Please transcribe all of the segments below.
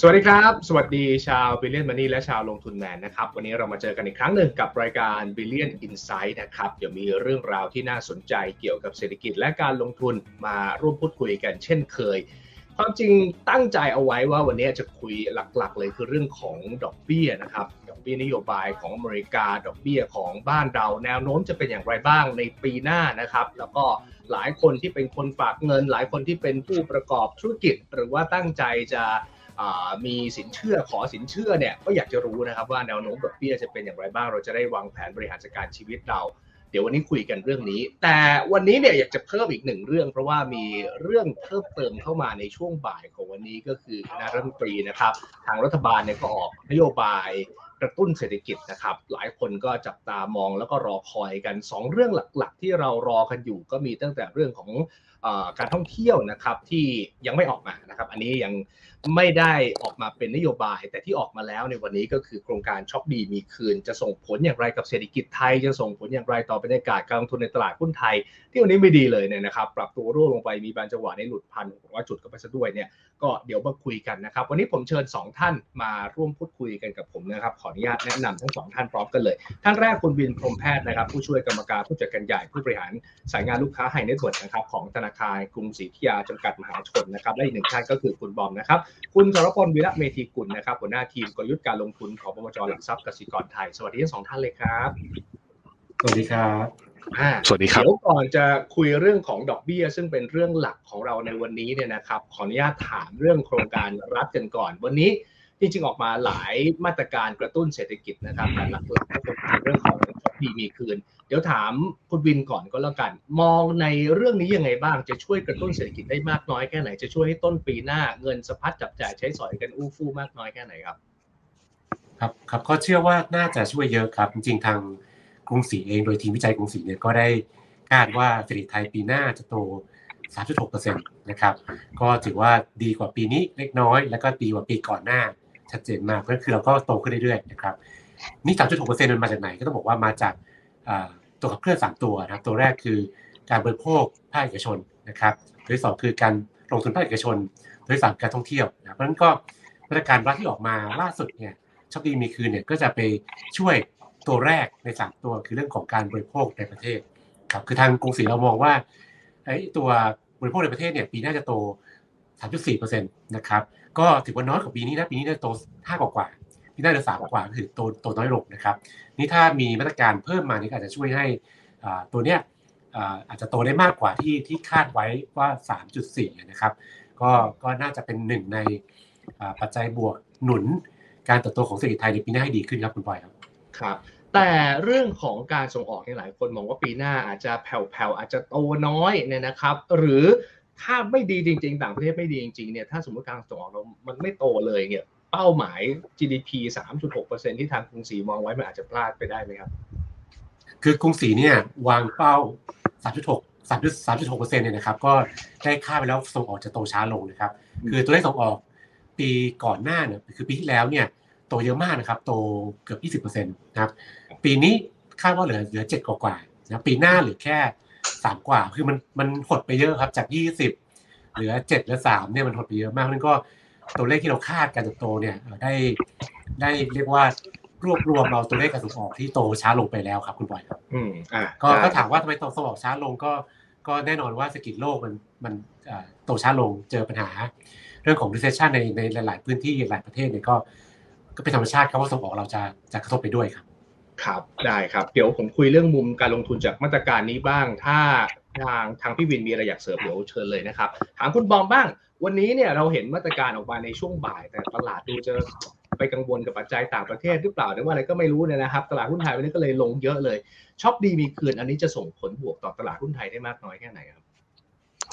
สวัสดีครับ สวัสดีชาว Billion Money และชาวลงทุนแมนนะครับ วันนี้เรามาเจอกันอีกครั้งหนึ่งกับรายการ Billion Insight นะครับ เดี๋ยวมีเรื่องราวที่น่าสนใจเกี่ยวกับเศรษฐกิจและการลงทุนมาร่วมพูดคุยกันเช่นเคย ความจริงตั้งใจเอาไว้ว่าวันนี้จะคุยหลักๆ เลยคือเรื่องของดอกเบี้ยนะครับ ดอกเบี้ยนโยบายของอเมริกา ดอกเบี้ยของบ้านเรา แนวโน้มจะเป็นอย่างไรบ้างในปีหน้านะครับ แล้วก็หลายคนที่เป็นคนฝากเงิน หลายคนที่เป็นผู้ประกอบธุรกิจ หรือว่าตั้งใจจะ มีสินเชื่อขอสินเชื่อเนี่ยก็อยากจะรู้นะครับว่าแนวโน้มดอกเบี้ยจะเป็นอย่างไรบ้าง เราจะได้วางแผนบริหารจัดการชีวิตเรา เดี๋ยววันนี้คุยกันเรื่องนี้ แต่วันนี้เนี่ยอยากจะเพิ่มอีกหนึ่งเรื่อง เพราะว่ามีเรื่องเพิ่มเติมเข้ามาในช่วงบ่ายของวันนี้ก็คือคณะรัฐมนตรีนะครับ ทางรัฐบาลเนี่ยก็ออกนโยบายกระตุ้นเศรษฐกิจนะครับ หลายคนก็จับตามองแล้วก็รอคอยกัน 2 เรื่องหลักๆ ที่เรารอกันอยู่ก็มีตั้งแต่เรื่องของการท่องเที่ยวนะครับที่ยังไม่ออกมานะครับ อันนี้ยังไม่ได้ออกมาเป็นนโยบาย แต่ที่ออกมาแล้วในวันนี้ก็คือโครงการช็อปดีมีคืน จะส่งผลอย่างไรกับเศรษฐกิจไทย จะส่งผลอย่างไรต่อบรรยากาศการลงทุนในตลาดหุ้นไทย ที่วันนี้ไม่ดีเลยเนี่ยนะครับปรับตัวร่วงลงไปมีบางจังหวะในหลุดพันผมว่าจุดก็ไปซะด้วยเนี่ยก็เดี๋ยวมาคุยกันนะครับ วันนี้ผมเชิญ 2 ท่านมาร่วมพูดคุยกันกับผมนะครับขออนุญาตแนะนำทั้งสองท่านพร้อมกันเลย ท่านแรกคุณวินพรหมแพทย์นะครับ ผู้ช่วยกรรมการผู้จัดการใหญ่ผู้บริหารสายงานลูกค้า High Net Worth นะครับของธนาคารกรุงศรีอยุธยาจำกัดมหาชนนะครับและอีกหนึ่งท่านก็คือคุณบอมนะครับคุณสรพลวิระเมธีกุลนะครับหัวหน้าทีมกลยุทธ์การลงทุนของบมจหลักทรัพย์กสิกรไทย สวัสดีทั้งสองท่านเลยครับสวัสดีครับสวัสดีครับเดี๋ยวก่อนจะคุยเรื่องของดอกเบี้ย ซึ่งเป็นเรื่องหลักของเราในวันนี้เนี่ยนะครับ ขออนุญาตถามเรื่องโครงการรัฐกันก่อน วันนี้จริงๆออกมาหลายมาตรการกระตุ้นเศรษฐกิจนะครับแต่หลักๆก็เป็นเรื่องของช็อปดีมีคืน เดี๋ยวถามคุณวินก่อนก็แล้วกัน มองในเรื่องนี้ยังไงบ้างจะช่วยกระตุ้นเศรษฐกิจได้มากน้อยแค่ไหน จะช่วยให้ต้นปีหน้าเงินสะพัดจับจ่ายใช้สอยกันอู้ฟู่มากน้อยแค่ไหนครับ ครับครับก็เชื่อว่าน่าจะช่วยเยอะครับจริงๆทางกรุงศรีเองโดยทีมวิจัยกรุงศรีเนี่ยก็ได้คาดว่าเศรษฐกิจไทยปีหน้าจะโต 3.6%นะครับ ก็ถือว่าดีกว่าปีนี้เล็กน้อย แล้วก็ดีกว่าปีก่อนหน้าชัดเจนมากเพราะคือเราก็โตขึ้นเรื่อยๆนะครับ นี่ 3.6%มันมาจากไหนก็ต้องบอกว่ามาจาก ตัวขับเคลื่อน 3 ตัวนะครับ ตัวแรกคือการบริโภคภาคเอกชนนะครับ ตัวที่ 2 คือการลงทุนภาคเอกชน ตัวที่ 3 การท่องเที่ยวนะเพราะฉะนั้นก็มาตรการรัฐที่ออกมาล่าสุดเนี่ยชอบดีมีคืนเนี่ยก็จะไปช่วยตัวแรกใน 3 ตัวคือเรื่องของการบริโภคในประเทศครับคือทางกรุงศรีเรามองว่าไอ้ตัวบริโภคในประเทศเนี่ยปีหน้าจะโต 3.4%นะครับก็ถือว่าน้อยกว่าปีนี้นะปีนี้จะโต5กว่า กว่าปีหน้าจะสามกว่าคือโตโตน้อยลงนะครับนี่ถ้ามีมาตรการเพิ่มมานี่อาจจะช่วยให้ตัวเนี้ยอาจจะโตได้มากกว่าที่ที่คาดไว้ว่า 3.4 นะครับ ก็ก็น่าจะเป็นหนึ่งในปัจจัยบวกหนุนการเติบโตของเศรษฐกิจไทยในปีหน้าให้ดีขึ้นครับคุณบอยครับครับแต่เรื่องของการส่งออกเนี่ยหลายคนมองว่าปีหน้าอาจจะแผ่วๆอาจจะโตน้อยเนี่ยนะครับ หรือถ้าไม่ดีจริง ๆ ต่างประเทศไม่ดีจริงๆเนี่ยถ้าสมมติการส่งออกเรามันไม่โตเลยเนี่ย เป้าหมาย GDP 3.6%ที่ทางกรุงศรีมองไว้มันอาจจะพลาดไปได้ไหมครับ คือกรุงศรีเนี่ยวางเป้า 3.6 3.6%เนี่ยนะครับ ก็ได้ค่าไปแล้วส่งออกจะโตช้าลงนะครับ คือตัวเลขส่งออกปีก่อนหน้าเนี่ยคือปีที่แล้วเนี่ยโตเยอะมากนะครับ โตเกือบ20%นะครับ ปีนี้คาดว่าเหลือเหลือ7กว่ากว่านะปีหน้าเหลือแค่สามกว่า คือมันมันหดไปเยอะครับจากยี่สิบเหลือเจ็ดเหลือสามเนี่ยมันหดไปเยอะมากนั่นก็ ตัวเลขที่เราคาดการเติบโตเนี่ยได้ได้เรียกว่ารวบรวมเราตัวเลขการส่งออกที่โตช้าลงไปแล้วครับคุณบอยครับอืมอ่าก็ก็ถามว่าทำไมโตส่งออกช้าลงก็ก็แน่นอนว่าเศรษฐกิจโลกมันมันโตช้าลงเจอปัญหา เรื่องของ recession ในในหลาย ๆ พื้นที่หลายประเทศเนี่ยก็ก็เป็นธรรมชาติครับว่าส่งออกเราจะจะกระทบไปด้วยครับ ครับได้ครับ เดี๋ยวผมคุยเรื่องมุมการลงทุนจากมาตรการนี้บ้าง ถ้า ทางทางพี่วินมีอะไรอยากเสริมเดี๋ยวเชิญเลยนะครับ ถามคุณบอมบ้าง วันนี้เนี่ยเราเห็นมาตรการออกมาในช่วงบ่าย แต่ตลาดดูจะไปกังวลกับปัจจัยต่างประเทศหรือเปล่าหรือว่าอะไรก็ไม่รู้เนี่ยนะครับ ตลาดหุ้นไทยวันนี้ก็เลยลงเยอะเลยช็อปดีมีคืนอันนี้จะส่งผลบวกต่อตลาดหุ้นไทยได้มากน้อยแค่ไหนครับ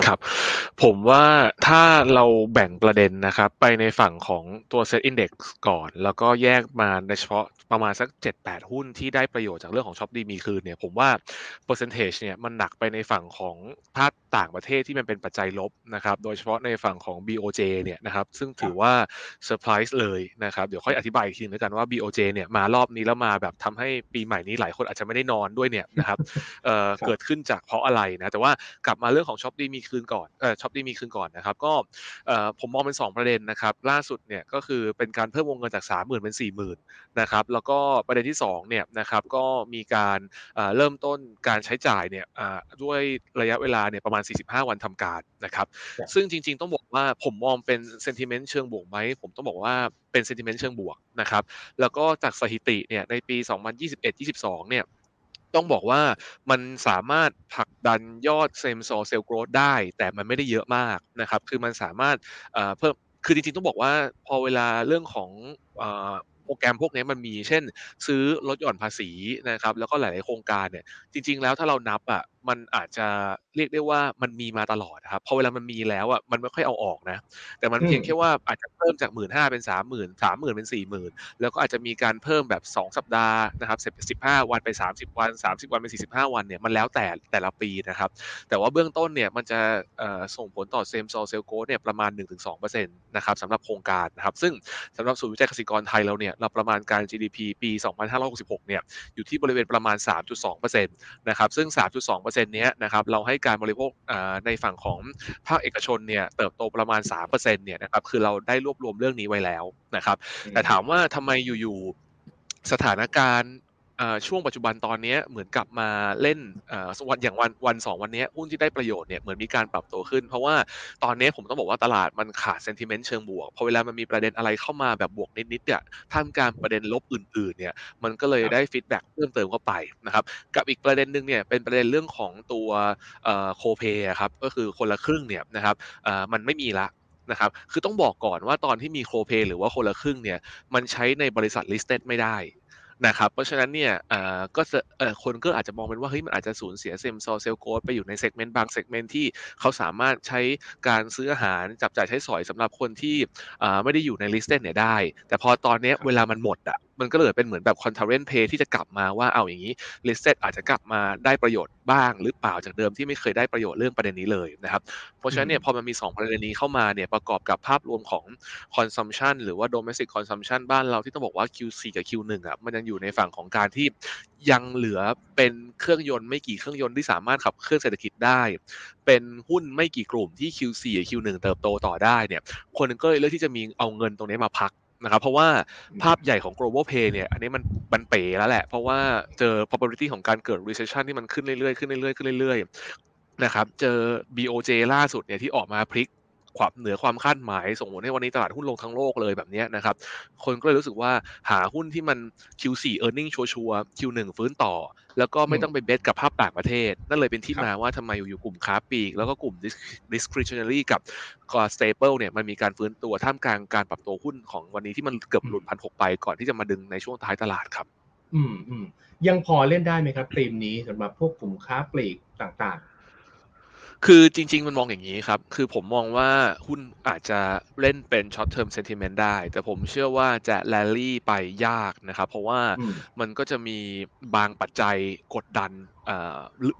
ครับ ผมว่าถ้าเราแบ่งประเด็นนะครับ ไปในฝั่งของตัว SET Index ก่อน แล้วก็แยกมาในเฉพาะประมาณสัก 7-8 หุ้นที่ได้ประโยชน์จากเรื่องของช็อปดีมีคืนเนี่ยผมว่า percentage เนี่ยมันหนักไปในฝั่งของภา ต่างประเทศที่มันเป็นปัจจัยลบนะครับ โดยเฉพาะในฝั่งของ BOJ เนี่ยนะครับ ซึ่งถือว่าเซอร์ไพรส์เลยนะครับ เดี๋ยวค่อยอธิบายอีกทีนึงกันว่า BOJ เนี่ยมารอบนี้แล้วมาแบบทำให้ปีใหม่นี้หลายคนอาจจะไม่ได้นอนด้วยเนี่ยนะครับเอ่อเกิดขึ้นจากเพราะอะไรนะ แต่ว่ากลับมาเรื่องของช็อปดีมีคืนก่อนเอ่อช็อปดีมีคืนก่อนนะครับ ก็เอ่อผมมองเป็น 2 ประเด็นนะครับ ล่าสุดเนี่ยก็คือเป็นการเพิ่มวงเงินจาก 30,000 เป็น 40,000นะครับแล้วก็ประเด็นที่2เนี่ยนะครับก็มีการเริ่มต้นการใช้จ่ายเนี่ยด้วยระยะเวลาเนี่ยประมาณ45 วันทำการนะครับ ซึ่งจริง ๆ ต้องบอกว่าผมมองเป็น sentiment เชิงบวกไหม ผมต้องบอกว่าเป็น sentiment เชิงบวกนะครับ แล้วก็จากสถิติเนี่ยในปี 2021-22 เนี่ยต้องบอกว่ามันสามารถผลักดันยอด same-store sales growth ได้ แต่มันไม่ได้เยอะมากนะครับ คือมันสามารถเพิ่มคือจริงๆ ต้องบอกว่าพอเวลาเรื่องของโปรแกรมพวกนี้มันมีเช่น ซื้อลดหย่อนภาษีนะครับแล้วก็หลาย ๆ โครงการเนี่ยจริง ๆ แล้วถ้าเรานับอะ มันอาจจะเรียกได้ว่ามันมีมาตลอดครับพอเวลามันมีแล้วอะมันไม่ค่อยเอาออกนะ แต่มันเพียงแค่ว่าอาจจะเพิ่มจากหมื่นห้าเป็นสามหมื่นสามหมื่นเป็นสี่หมื่นแล้วก็อาจจะมีการเพิ่มแบบสองสัปดาห์นะครับสิบห้าวันไปสามสิบวันสามสิบวันเป็นสี่สิบห้าวันเนี่ยมันแล้วแต่แต่ละปีนะครับ แต่ว่าเบื้องต้นเนี่ยมันจะส่งผลต่อเซมซอลเซลโกเนี่ยประมาณ1-2%นะครับสำหรับโครงการนะครับซึ่งสำหรับศูนย์วิจัยเกษตรกรไทยเราเนี่ยเราประมาณการ GDP ปี 2566 เนี่ยอยู่ที่บริเวณประมาณ 3.2%นะครับซึ่ง 3.2%เนี้ยนะครับเราให้การบริโภคในฝั่งของภาคเอกชนเนี่ยเติบโตประมาณ3%เนี่ยนะครับคือเราได้รวบรวมเรื่องนี้ไว้แล้วนะครับแต่ถามว่าทำไมอยู่ๆสถานการณ์ ช่วงปัจจุบันตอนนี้เหมือนกลับมาเล่นวันอย่างวันวันสองวันนี้หุ้นที่ได้ประโยชน์เนี่ยเหมือนมีการปรับตัวขึ้น เพราะว่าตอนนี้ผมต้องบอกว่าตลาดมันขาดเซนติเมนต์เชิงบวกพอเวลามันมีประเด็นอะไรเข้ามาแบบบวกนิดๆเนี่ยท่ามกลางประเด็นลบอื่นๆเนี่ยมันก็เลยได้ฟีดแบ็กเพิ่มเติมเข้าไปนะครับกับอีกประเด็นหนึ่งเนี่ยเป็นประเด็นเรื่องของตัวco-pay ครับก็คือคนละครึ่งเนี่ยนะครับมันไม่มีละนะครับ คือต้องบอกก่อนว่าตอนที่มี co-pay หรือว่าคนละครึ่งเนี่ย มันใช้ในบริษัท listed ไม่ได้ นะครับเพราะฉะนั้นเนี่ยก็คนก็อาจจะมองเป็นว่าเฮ้ยมันอาจจะสูญเสีย same-store sales growth ไปอยู่ใน segment บาง segment ที่เขาสามารถใช้การซื้ออาหารจับจ่ายใช้สอยสำหรับคนที่ไม่ได้อยู่ใน list เนี่ยได้ แต่พอตอนนี้เวลามันหมดอะ มันก็เลยเป็นเหมือนแบบ concept play ที่จะกลับมาว่าเอาอย่างนี้ลิสต์อาจจะกลับมาได้ประโยชน์บ้าง หรือเปล่าจากเดิมที่ไม่เคยได้ประโยชน์เรื่องประเด็นนี้เลยนะครับ เพราะฉะนั้นเนี่ยพอมันมี 2 ประเด็นนี้เข้ามาเนี่ยประกอบกับภาพรวมของ consumption หรือว่า domestic consumption บ้านเราที่ต้องบอกว่า Q4 กับ Q1 อะมันยังอยู่ในฝั่งของการที่ยังเหลือเป็นเครื่องยนต์ไม่กี่เครื่องยนต์ที่สามารถขับเคลื่อนเศรษฐกิจได้ เป็นหุ้นไม่กี่กลุ่มที่ Q4 Q1 เติบโตต่อได้เนี่ยคนนึงก็เลยเลือกที่จะมีเอาเงินตรงนี้มาพัก นะครับเพราะว่าภาพใหญ่ของ global pay เนี่ยอันนี้มันบันเป๋แล้วแหละ เพราะว่าเจอ probability ของการเกิด recession ที่มันขึ้นเรื่อยๆขึ้นเรื่อยๆขึ้นเรื่อยๆนะครับเจอ BOJ ล่าสุดเนี่ยที่ออกมาพลิก ความเหนือความคาดหมาย ส่งผลให้วันนี้ตลาดหุ้นลงทั้งโลกเลยแบบนี้นะครับ คนก็เลยรู้สึกว่าหาหุ้นที่มัน Q4 earning ชัวร์ Q1 ฟื้นต่อ แล้วก็ไม่ต้องไปเบสกับภาพต่างประเทศ นั่นเลยเป็นที่มาว่าทำไมอยู่ๆกลุ่มค้าปีก แล้วก็กลุ่ม discretionary กับก็ staple เนี่ยมันมีการฟื้นตัวท่ามกลางการปรับตัวหุ้นของวันนี้ที่มันเกือบหลุดพันหกไปก่อนที่จะมาดึงในช่วงท้ายตลาดครับ อืมอืมยังพอเล่นได้ไหมครับธีมนี้สำหรับพวกกลุ่มค้าปลีกต่าง คือจริง ๆ มันมองอย่างนี้ครับ คือผมมองว่าหุ้นอาจจะเล่นเป็น short term sentiment ได้ แต่ผมเชื่อว่าจะ rally ไปยากนะครับ เพราะว่ามันก็จะมีบางปัจจัยกดดัน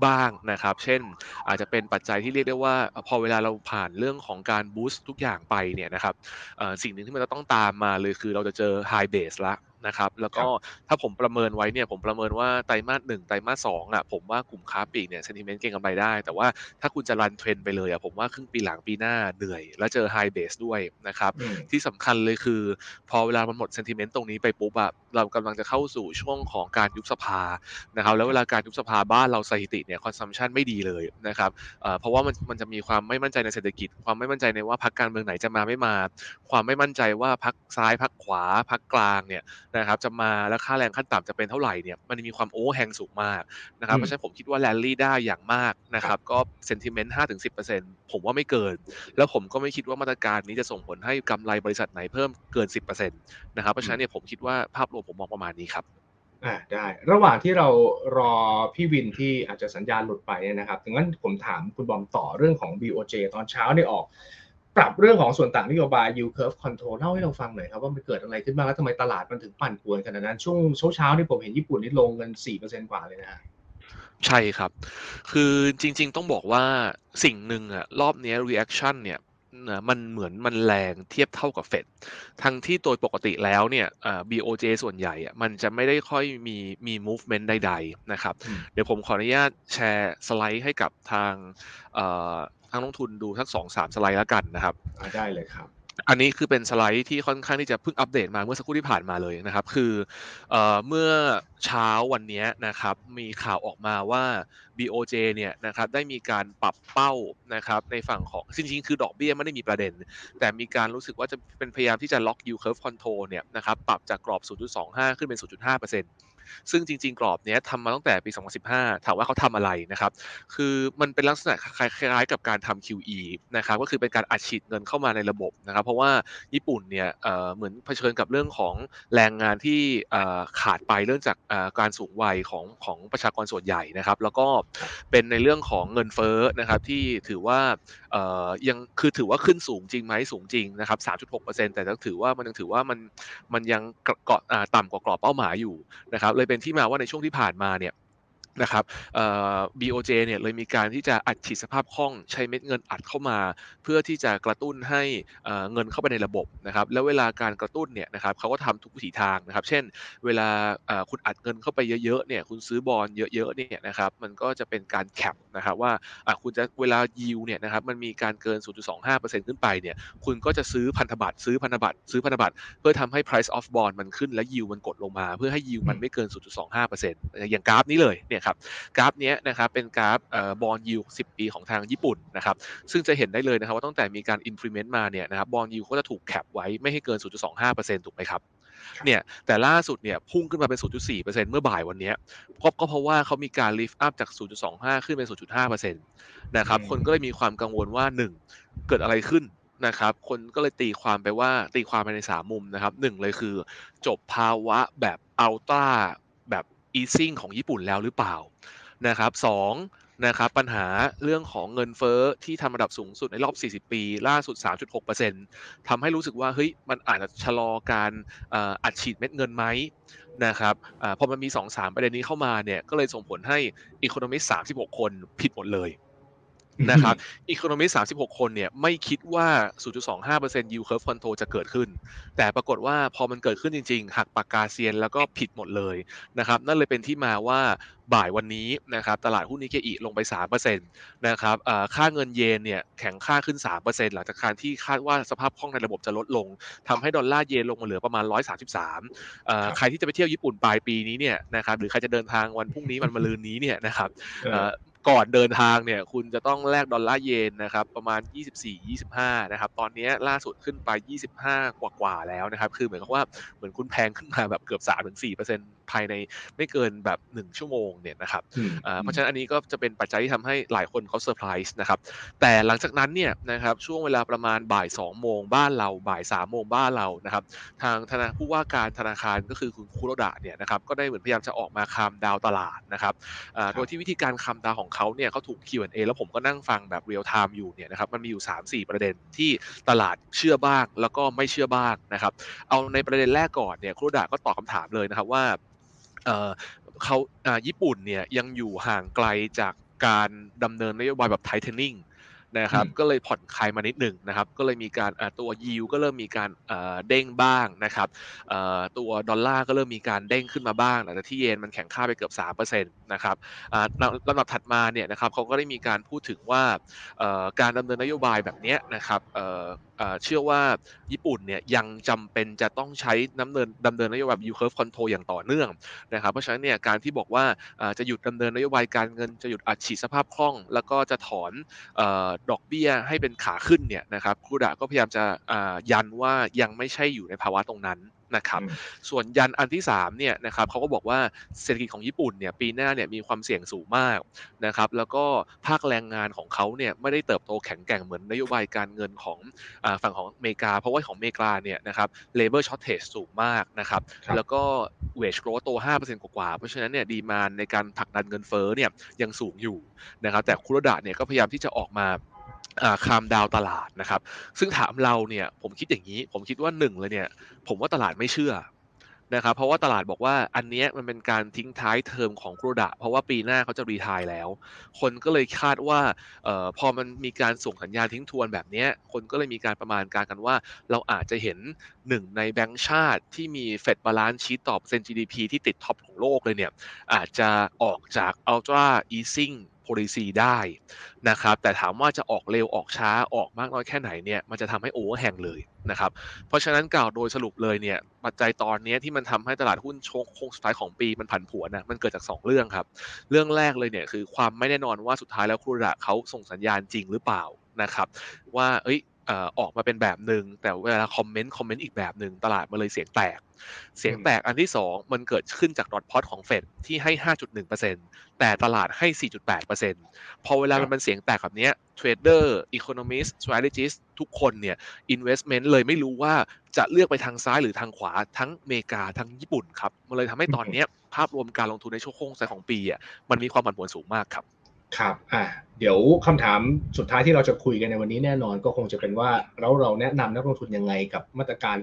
บ้างนะครับ เช่น อาจจะเป็นปัจจัยที่เรียกได้ว่า พอเวลาเราผ่านเรื่องของการบูสต์ทุกอย่างไปเนี่ยนะครับสิ่งหนึ่งที่มันจะต้องตามมาเลยคือเราจะเจอ high base ละ นะครับ แล้วก็ถ้าผมประเมินไว้เนี่ยผมประเมินว่าไตรมาสหนึ่งไตรมาสสองอะผมว่ากลุ่มค้าปลีกเนี่ยเซนติเมนต์เก่งกำไรได้ แต่ว่าถ้าคุณจะรันเทรนไปเลยอะผมว่าครึ่งปีหลังปีหน้าเหนื่อย แล้วเจอไฮเบสด้วยนะครับ ที่สำคัญเลยคือ พอเวลามันหมดเซนติเมนต์ตรงนี้ไปปุ๊บอะเรากำลังจะเข้าสู่ช่วงของการยุบสภานะครับแล้วเวลาการยุบสภาบ้านเราสถิติเนี่ย consumption ไม่ดีเลยนะครับเพราะว่ามันมันจะมีความไม่มั่นใจในเศรษฐกิจ ความไม่มั่นใจในว่าพรรคการเมืองไหนจะมาไม่มา ความไม่มั่นใจว่าพรรคซ้ายพรรคขวาพรรคกลางเนี่ยนะครับจะมาแล้วค่าแรงขั้นต่ำจะเป็นเท่าไหร่เนี่ยมันมีความ overhang สูงมากนะครับเพราะฉะนั้นผมคิดว่าแลนลี่ได้อย่างมากนะครับก็ sentiment ห้าถึงสิบเปอร์เซ็นต์ผมว่าไม่เกิน แล้วผมก็ไม่คิดว่ามาตรการนี้จะส่งผลให้กำไรบริษัทไหนเพิ่มเกินสิบเปอร์เซ็นต์นะครับเพราะฉะนั้นเนี่ยผมคิดว่าภาพรวมผมมองประมาณนี้ครับอ่าได้ระหว่างที่เรารอพี่วินที่อาจจะสัญญาณหลุดไปเนี่ยนะครับดังนั้นผมถามคุณบอมต่อเรื่องของ BOJ ตอนเช้าเนี่ยออก ปรับเรื่องของส่วนต่างนโยบาย yield curve control เล่าให้เราฟังหน่อยครับว่ามันเกิดอะไรขึ้นบ้างแล้วทำไมตลาดมันถึงปั่นป่วนขนาดนั้น ช่วงเช้าเช้านี่ผมเห็นญี่ปุ่นนี่ลงเงิน4%กว่าเลยนะฮะใช่ครับ คือจริงๆต้องบอกว่าสิ่งหนึ่งอะรอบเนี้ย reaction เนี่ยนะมันเหมือนมันแรงเทียบเท่ากับเฟด ทั้งที่โดยปกติแล้วเนี่ยอ่า BOJ ส่วนใหญ่อะมันจะไม่ได้ค่อยมีมี movement ใดๆนะครับอืมเดี๋ยวผมขออนุญาตแชร์สไลด์ให้กับทาง เอ่อทางลงทุนดูสักสองสามสไลด์แล้วกันนะครับอ่าได้เลยครับ อันนี้คือเป็นสไลด์ที่ค่อนข้างที่จะเพิ่งอัปเดตมาเมื่อสักครู่ที่ผ่านมาเลยนะครับ คือเอ่อเมื่อเช้าวันเนี้ยนะครับมีข่าวออกมาว่า BOJ เนี่ยนะครับได้มีการปรับเป้านะครับในฝั่งของจริงๆคือดอกเบี้ยไม่ได้มีประเด็น แต่มีการรู้สึกว่าจะเป็นพยายามที่จะล็อก yield curve control เนี่ยนะครับปรับจากกรอบ 0.25 ขึ้นเป็น 0.5% ซึ่งจริง ๆ กรอบเนี้ยทำมาตั้งแต่ปี 2015 ถามว่าเขาทำอะไรนะครับ คือมันเป็นลักษณะคล้ายๆ กับการทำ QE นะครับ ก็คือเป็นการอัดฉีดเงินเข้ามาในระบบนะครับ เพราะว่าญี่ปุ่นเนี่ยเหมือนเผชิญกับเรื่องของแรงงานที่ขาดไปเรื่องจากการสูงวัยของของประชากรส่วนใหญ่นะครับ แล้วก็เป็นในเรื่องของเงินเฟ้อนะครับที่ถือว่ายังคือถือว่าขึ้นสูงจริงไหมสูงจริงนะครับ 3.6%แต่ต้องถือว่ามันยังถือว่ามันมันยังเกาะต่ำกว่ากรอบเป้าหมายอยู่นะครับเลยเป็นที่มาว่าในช่วงที่ผ่านมาเนี่ย นะครับ BOJ เนี่ยเลยมีการที่จะอัดฉีดสภาพคล่องใช้เม็ดเงินอัดเข้ามา เพื่อที่จะกระตุ้นให้เงินเข้าไปในระบบนะครับ แล้วเวลาการกระตุ้นเนี่ยนะครับเขาก็ทำทุกวิถีทางนะครับ เช่น เวลาคุณอัดเงินเข้าไปเยอะๆเนี่ยคุณซื้อบอลเยอะๆเนี่ยนะครับมันก็จะเป็นการแคปนะครับว่าคุณจะเวลายิวเนี่ยนะครับมันมีการเกิน 0.25%ขึ้นไปเนี่ยคุณก็จะซื้อพันธบัตรซื้อพันธบัตรซื้อพันธบัตรเพื่อทำให้ price of bond มันขึ้นและยิวมันกดลงมา เพื่อให้ยิวมันไม่เกิน 0.25%อย่างกราฟนี้เลยเนี่ยครับกราฟเนี้ยนะครับเป็นกราฟเอ่อบอลยิว10ปีของทางญี่ปุ่นนะครับซึ่งจะเห็นได้เลยนะครับว่าตั้งแต่มีการ implement มาเนี่ยนะครับบอลยูก็จะถูกแคปไว้ไม่ให้เกิน 0.25%ถูกไหมครับครับเนี่ยแต่ล่าสุดเนี่ยพุ่งขึ้นมาเป็น 0.4%เมื่อบ่ายวันเนี้ยก็ก็เพราะว่าเขามีการ lift up จาก 0.25 ขึ้นเป็น 0.5%นะครับอืมคนก็เลยมีความกังวลว่า 1 เกิดอะไรขึ้นนะครับคนก็เลยตีความไปว่าตีความไปใน3มุมนะครับหนึ่งเลยคือ จบภาวะแบบอัลตร้าแบบ easing ของญี่ปุ่นแล้วหรือเปล่านะครับสองนะครับปัญหาเรื่องของเงินเฟ้อที่ทำระดับสูงสุดในรอบ 40 ปี ล่าสุด 3.6%ทำให้รู้สึกว่าเฮ้ยมันอาจจะชะลอการอัดฉีดเม็ดเงินไหมนะครับอพอมันมี 2-3 ประเด็นนี้เข้ามาเนี่ยก็เลยส่งผลให้อีโคโนมิสต์36 คนผิดหมดเลย นะครับอีโคโนมิส36คนเนี่ยไม่คิดว่า 0.25% yield curve control จะเกิดขึ้น แต่ปรากฏว่าพอมันเกิดขึ้นจริง ๆ หักปากกาเซียนแล้วก็ผิดหมดเลยนะครับ นั่นเลยเป็นที่มาว่าบ่ายวันนี้นะครับตลาดหุ้นนิเคอีลงไป 3%นะครับเอ่อค่าเงินเยนเนี่ยแข็งค่าขึ้น 3%หลังจากการที่คาดว่าสภาพคล่องในระบบจะลดลงทำให้ดอลลาร์เยนลงมาเหลือประมาณ 133เอ่อครับใครที่จะไปเที่ยวญี่ปุ่นปลายปีนี้เนี่ยนะครับหรือใครจะเดินทางวันพรุ่งนี้วันมะรืนนี้เนี่ยนะครับเอเอ่ออก่อนเดินทางเนี่ยคุณจะต้องแลกดอลลาร์เยนนะครับประมาณ 24-25 นะครับตอนนี้ล่าสุดขึ้นไป 25 กว่ากว่าๆแล้วนะครับคือเหมือนกับว่าเหมือนคุณแพงขึ้นมาแบบเกือบ 3-4%ภายในไม่เกินแบบ1ชั่วโมงเนี่ยนะครับอืมอ่าเพราะฉะนั้นอันนี้ก็จะเป็นปัจจัยที่ทำให้หลายคนเขาเซอร์ไพรส์นะครับแต่หลังจากนั้นเนี่ยนะครับช่วงเวลาประมาณบ่าย2โมงบ้านเราบ่าย3โมงบ้านเรานะครับทางธนาผู้ว่าการธนาคารก็คือคุณคุโรดะเนี่ยนะครับก็ได้เหมือนพยายามจะออกมา calm down ตลาดนะครับอ่าโดยที่วิธีการ calm down ของเขาเนี่ยเขาถูก Q&A แล้วผมก็นั่งฟังแบบ real-time อยู่เนี่ยนะครับมันมีอยู่ 3-4 ประเด็นที่ตลาดเชื่อบ้างแล้วก็ไม่เชื่อบ้างนะครับ เอาในประเด็นแรกก่อนเนี่ยคุโรดะก็ตอบคำถามเลยนะครับว่า เอ่อเขาอ่าญี่ปุ่นเนี่ยยังอยู่ห่างไกลจากการดำเนินนโยบายแบบไทเทนิ่งนะครับอืมก็เลยผ่อนคลายมานิดหนึ่งนะครับ ก็เลยมีการอ่าตัวยิวก็เริ่มมีการเอ่อเด้งบ้างนะครับเอ่อตัวดอลลาร์ก็เริ่มมีการเด้งขึ้นมาบ้างหลังจากที่เยนมันแข็งค่าไปเกือบ3%นะครับอ่าลำลำดับถัดมาเนี่ยนะครับเขาก็ได้มีการพูดถึงว่าเอ่อการดำเนินนโยบายแบบเนี้ยนะครับ เชื่อว่าญี่ปุ่นเนี่ยยังจำเป็นจะต้องใช้น้ำเนินดำเนินนโยบาย yield curve control อย่างต่อเนื่องนะครับเพราะฉะนั้นเนี่ยการที่บอกว่าจะหยุดดำเนินนโยบายการเงินจะหยุดอัดฉีดสภาพคล่อง แล้วก็จะถอนอดอกเบี้ยให้เป็นขาขึ้นเนี่ยนะครับครูดะก็พยายามจะยันว่ายังไม่ใช่อยู่ในภาวะตรงนั้น นะครับอืมส่วนยันอันที่3เนี่ยนะครับเขาก็บอกว่าเศรษฐกิจของญี่ปุ่นเนี่ยปีหน้าเนี่ยมีความเสี่ยงสูงมากนะครับ แล้วก็ภาคแรงงานของเขาเนี่ยไม่ได้เติบโตแข็งแกร่งเหมือนนโยบายการเงินของอาฝั่งของอเมริกา เพราะว่าของอเมริกาเนี่ยนะครับ labor shortage สูงมากนะครับครับ แล้วก็ wage growth โต 5%กว่าๆเพราะฉะนั้นเนี่ยดีมานในการผลักดันเงินเฟ้อเนี่ยยังสูงอยู่นะครับ แต่คุโรดะเนี่ยก็พยายามที่จะออกมา คามดาวตลาดนะครับ ซึ่งถามเราเนี่ยผมคิดอย่างนี้ ผมคิดว่าหนึ่งเลยเนี่ย ผมว่าตลาดไม่เชื่อนะครับเพราะว่าตลาดบอกว่าอันนี้มันเป็นการทิ้งท้ายเทอมของคุโรดะเพราะว่าปีหน้าเขาจะ retire แล้ว คนก็เลยคาดว่าออพอมันมีการส่งสัญญาณทิ้งทวนแบบนี้คนก็เลยมีการประมาณการกันว่า เราอาจจะเห็นหนึ่งในแบงก์ชาติที่มี Fed balance sheet ต่อเปอร์เซ็นต์ GDP ที่ติด top ของโลกเลยเนี่ยอาจจะออกจาก ultra easing policy ได้นะครับแต่ถามว่าจะออกเร็วออกช้าออกมากน้อยแค่ไหนเนี่ยมันจะทำให้ overhang เลยนะครับเพราะฉะนั้นกล่าวโดยสรุปเลยเนี่ยปัจจัยตอนนี้ที่มันทำให้ตลาดหุ้นช่วงโค้งสุดท้ายของปีมันผันผวนนะมันเกิดจาก 2 เรื่องครับ เรื่องแรกเลยเนี่ยคือความไม่แน่นอนว่าสุดท้ายแล้วคุโรดะเขาส่งสัญญาณจริงหรือเปล่านะครับว่าเอ้ย ออกมาเป็นแบบหนึ่งแต่เวลาคอมเมนต์คอมเมนต์อีกแบบหนึ่งตลาดมาเลยเสียงแตก เสียงแตกอันที่ 2 มันเกิดขึ้นจาก dot plot ของเฟดที่ให้ 5.1%แต่ตลาดให้ 4.8%พอเวลามันเป็นเสียงแตกแบบนี้เทรดเดอร์อีโคโนมิส strategist ทุกคนเนี่ย investment เลยไม่รู้ว่าจะเลือกไปทางซ้ายหรือทางขวาทั้งอเมริกาทั้งญี่ปุ่นครับมันเลยทำให้ตอนนี้ภาพรวมการลงทุนในช่วงโค้งสุดของปีอะมันมีความผันผวนสูงมากครับ ครับอ่าเดี๋ยวคำถามสุดท้ายที่เราจะคุยกันในวันนี้แน่นอนก็คงจะเป็นว่าเราเราแนะนำนักลงทุนยังไงกับมาตรการ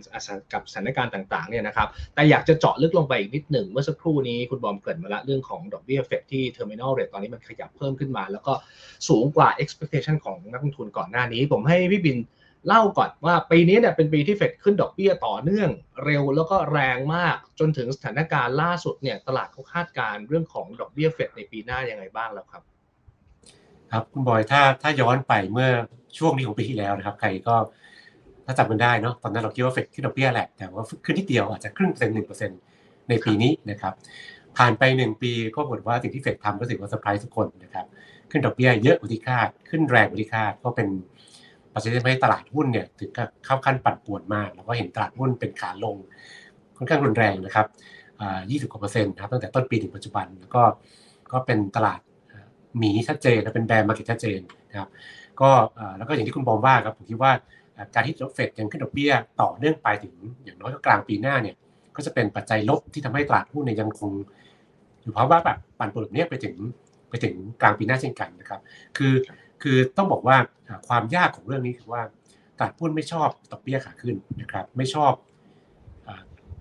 กับสถานการณ์ต่างๆเนี่ยนะครับแต่อยากจะเจาะลึกลงไปอีกนิดหนึ่งเมื่อสักครู่นี้คุณบอมเกริดมาละเรื่องของดอกเบี้ยเฟดที่ terminal rate ตอนนี้มันขยับเพิ่มขึ้นมา แล้วก็สูงกว่า expectation ของนักลงทุนก่อนหน้านี้ ผมให้พี่บินเล่าก่อนว่าปีนี้เนี่ยเป็นปีที่เฟดขึ้นดอกเบี้ยต่อเนื่องเร็วแล้วก็แรงมากจนถึงสถานการณ์ล่าสุดเนี่ยตลาดเขาคาดการเรื่องของดอกเบี้ยเฟดในปีหน้ายังไงบ้างแล้วครับ ครับคุณบอยถ้าถ้าย้อนไปเมื่อช่วงนี้ของปีที่แล้วนะครับ ใครก็ถ้าจำกันได้เนาะตอนนั้นเราคิดว่าเฟดขึ้นดอกเบี้ยแหละ แต่ว่าขึ้นนิดเดียวอาจจะครึ่งเปอร์เซ็นต์หนึ่งเปอร์เซ็นต์ในปีนี้นะครับ ผ่านไปหนึ่งปีก็พบว่าสิ่งที่เฟดทำก็ถือว่าเซอร์ไพรส์ทุกคนนะครับ ขึ้นดอกเบี้ยเยอะกว่าที่คาด ขึ้นแรงกว่าที่คาดก็เป็นปัจจัยที่ทำให้ตลาดหุ้นเนี่ยถึงกับเข้าขั้นปั่นป่วนมาก แล้วก็เห็นตลาดหุ้นเป็นขาลงค่อนข้างรุนแรงนะครับยี่สิบกว่าเปอร์เซ็นต์นะครับตั้งแต่ต้นปีถึงปัจจุบัน แล้วก็ก็เป็นตลาด หมีชัดเจนและเป็น bear market ชัดเจนนะครับก็แล้วก็อย่างที่คุณบอมว่าครับผมคิดว่าการที่เฟดยังขึ้นดอกเบี้ยต่อเนื่องไปถึงอย่างน้อยก็กลางปีหน้าเนี่ยก็จะเป็นปัจจัยลบที่ทำให้ตลาดหุ้นเนี่ยยังคงอยู่เพราะว่าแบบปั่นปวนแบบนี้ยไปถึงไปถึงกลางปีหน้าเช่นกันนะครับ คือคือต้องบอกว่าความยากของเรื่องนี้คือว่าตลาดหุ้นไม่ชอบดอกเบี้ยขาขึ้นนะครับ ไม่ชอบ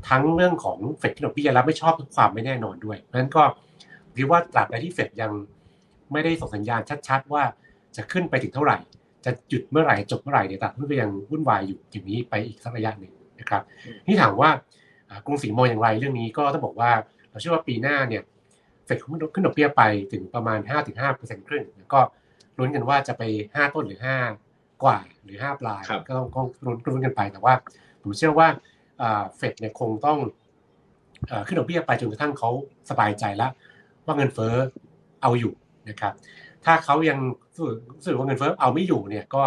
ทั้งเรื่องของเฟดขึ้นดอกเบี้ยแล้วไม่ชอบความไม่แน่นอนด้วยเพราะฉะนั้นก็คิดว่าตราบใดที่เฟดยัง ไม่ได้ส่งสัญญาณชัด ๆ ว่าจะขึ้นไปถึงเท่าไหร่ จะหยุดเมื่อไหร่จบเมื่อไหร่เนี่ยตลาดหุ้นก็ยังวุ่นวายอยู่อย่างนี้ไปอีกสักระยะหนึ่งนะครับนี่ถามว่ากรุงศรีมองอย่างไรเรื่องนี้ก็ต้องบอกว่าเราเชื่อว่าปีหน้าเนี่ยเฟดขึ้นดอกเบี้ยไปถึงประมาณ 5-5เปอร์เซ็นต์ครึ่งก็ลุ้นกันว่าจะไป 5 ต้นหรือ 5 กว่าหรือ 5 ปลายก็ต้องลุ้นลุ้นกันไปแต่ว่าผมเชื่อว่าเฟดเนี่ยคงต้องขึ้นดอกเบี้ยไปจนกระทั่งเขาสบายใจแล้ว ว่าเงินเฟ้อเอาอยู่ นะครับ ถ้าเขายังรู้สึกว่าเงินเฟ้อเอาไม่อยู่เนี่ยก็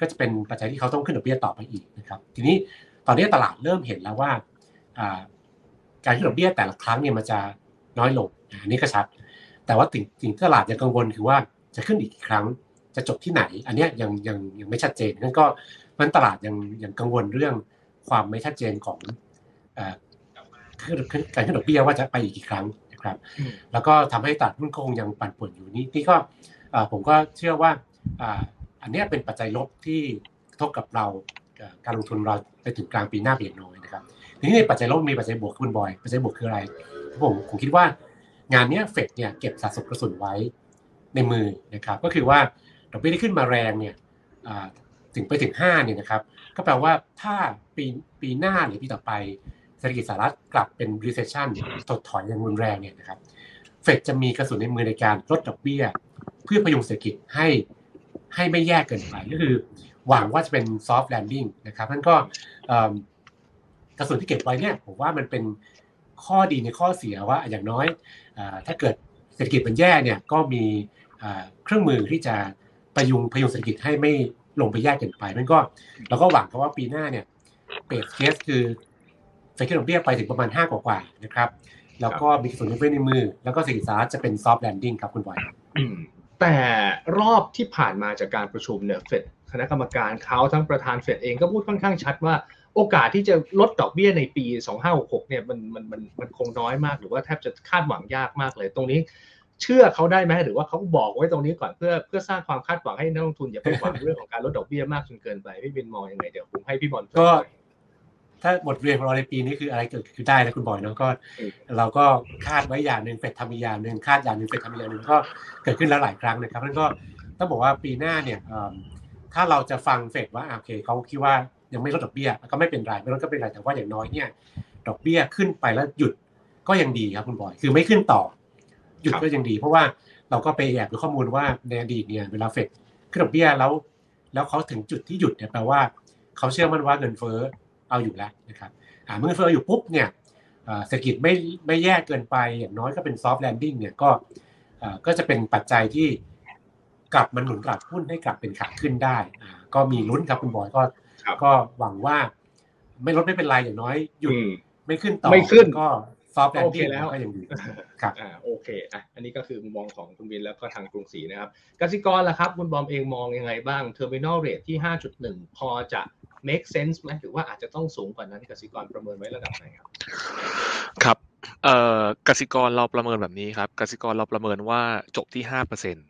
ก็จะเป็นปัจจัยที่เขาต้องขึ้นดอกเบี้ยต่อไปอีกนะครับ ทีนี้ตอนนี้ตลาดเริ่มเห็นแล้วว่าการขึ้นดอกเบี้ยแต่ละครั้งเนี่ยมันจะน้อยลงอันนี้ก็ชัด แต่ว่าสิ่งสิ่งที่ตลาดยังกังวลคือว่าจะขึ้นอีกครั้งจะจบที่ไหน อันนี้ยังยังยังไม่ชัดเจนนั่นก็มันตลาดยังยังกังวลเรื่องความไม่ชัดเจนของการขึ้นดอกเบี้ยว่าจะไปอีกกี่ครั้ง ครับแล้วก็ทำให้ตลาดหุ้นคงยังปั่นป่วนอยู่นี่นี่ก็ผมก็เชื่อว่าอันนี้เป็นปัจจัยลบที่กระทบกับเราการลงทุนเราไปถึงกลางปีหน้าเปลี่ยนน้อยนะครับทีนี้ในปัจจัยลบมีปัจจัยบวกคุณบอยปัจจัยบวกคืออะไรผมผมคิดว่างานนี้เฟดเนี่ยเก็บสะสมกระสุนไว้ในมือนะครับก็คือว่าดอกเบี้ยที่ขึ้นมาแรงเนี่ยถึงไปถึง5เนี่ยนะครับก็แปลว่าถ้าปีปีหน้าหรือปีต่อไป ศรษฐกิจสหรัฐกลับเป็น recession ถดถอยอย่างรุนแรงเนี่ยนะครับเฟดจะมีกระสุนในมือในการลดดอกเบี้ย เพื่อพยุงเศรษฐกิจให้ให้ไม่แย่เกินไปก็คือหวังว่าจะเป็น soft landing นะครับนั่นก็กระสุนที่เก็บไว้เนี่ยผมว่ามันเป็นข้อดีในข้อเสียว่าอย่างน้อยถ้าเกิดเศรษฐกิจมันแย่เนี่ยก็มีเครื่องมือที่จะพยุงพยุงเศรษฐกิจให้ไม่ลงไปแย่เกินไปนั่นก็เราก็หวังว่าปีหน้าเนี่ย base case คือ เฟดขึ้นดอกเบี้ยไปถึงประมาณ 5 กว่าๆนะครับ แล้วก็มีส่วนลดเฟ้ในมือ แล้วก็สินค้าจะเป็น soft landing ครับคุณบอยแต่รอบที่ผ่านมาจากการประชุมเนี่ยเฟดคณะกรรมการเขาทั้งประธานเฟดเองก็พูดค่อนข้างชัดว่าโอกาสที่จะลดดอกเบี้ยในปี 2566 เนี่ยมันมันมันมันคงน้อยมากหรือว่าแทบจะคาดหวังยากมากเลย ตรงนี้เชื่อเขาได้ไหมหรือว่าเขาบอกไว้ตรงนี้ก่อนเพื่อเพื่อสร้างความคาดหวังให้นักลงทุนอย่าไปหวังเรื่องของการลดดอกเบี้ยมากจนเกินไปพี่บินมองยังไงเดี๋ยวผมให้พี่บอลก็ ถ้าบทเรียนของเราในปีนี้คืออะไรเกิดขึ้นได้นะคุณบอยเนาะก็ เราก็คาดไว้อย่างหนึ่งเฟดทำอีกอย่างหนึ่งคาดอย่างหนึ่งเฟดทำอีกอย่างหนึ่งก็เกิดขึ้นแล้วหลายครั้งนะครับนั่นก็ต้องบอกว่าปีหน้าเนี่ยถ้าเราจะฟังเฟดว่าโอเคเขาคิดว่ายังไม่ลดดอกเบี้ยก็ไม่เป็นไรไม่ลดก็เป็นไรแต่ว่าอย่างน้อยเนี่ยดอกเบี้ยขึ้นไปแล้วหยุดก็ยังดีครับคุณบอยคือไม่ขึ้นต่อ หยุดก็ยังดี เพราะว่าเราก็ไปแอบดูข้อมูลว่าในอดีตเนี่ยเวลาเฟดขึ้นดอกเบี้ยแล้ว แล้วเขาถึงจุดที่หยุดเนี่ยแปลว่าเขาเชื่อมั่นว่าเงินเฟ้อ เอาอยู่แล้วนะครับเมื่อเงินเฟ้ออยู่ปุ๊บเนี่ยเศรษฐกิจไม่ไม่แย่เกินไปอย่างน้อยก็เป็น soft landing เนี่ยก็ก็จะเป็นปัจจัยที่กลับมันหนุนกลับหุ้นให้กลับเป็นขาขึ้นได้ ก็มีลุ้นครับคุณบอยก็ก็หวังว่า ไม่ลดไม่เป็นไรอย่างน้อยหยุดไม่ขึ้นต่อไม่ขึ้นก็ soft landing แล้วก็ยังดีครับอ่าโอเคอะอันนี้ก็คือมุมมองของคุณวินแล้วก็ทางกรุงศรีนะครับกสิกรล่ะครับคุณบอมเองมองยังไงบ้าง terminal rate ที่ 5.1 พอจะ make sense ไหมหรือว่าอาจจะต้องสูงกว่านั้นกสิกรประเมินไว้ระดับไหนครับ ครับเอ่อกสิกรเราประเมินแบบนี้ครับกสิกรเราประเมินว่าจบที่ห้าเปอร์เซ็นต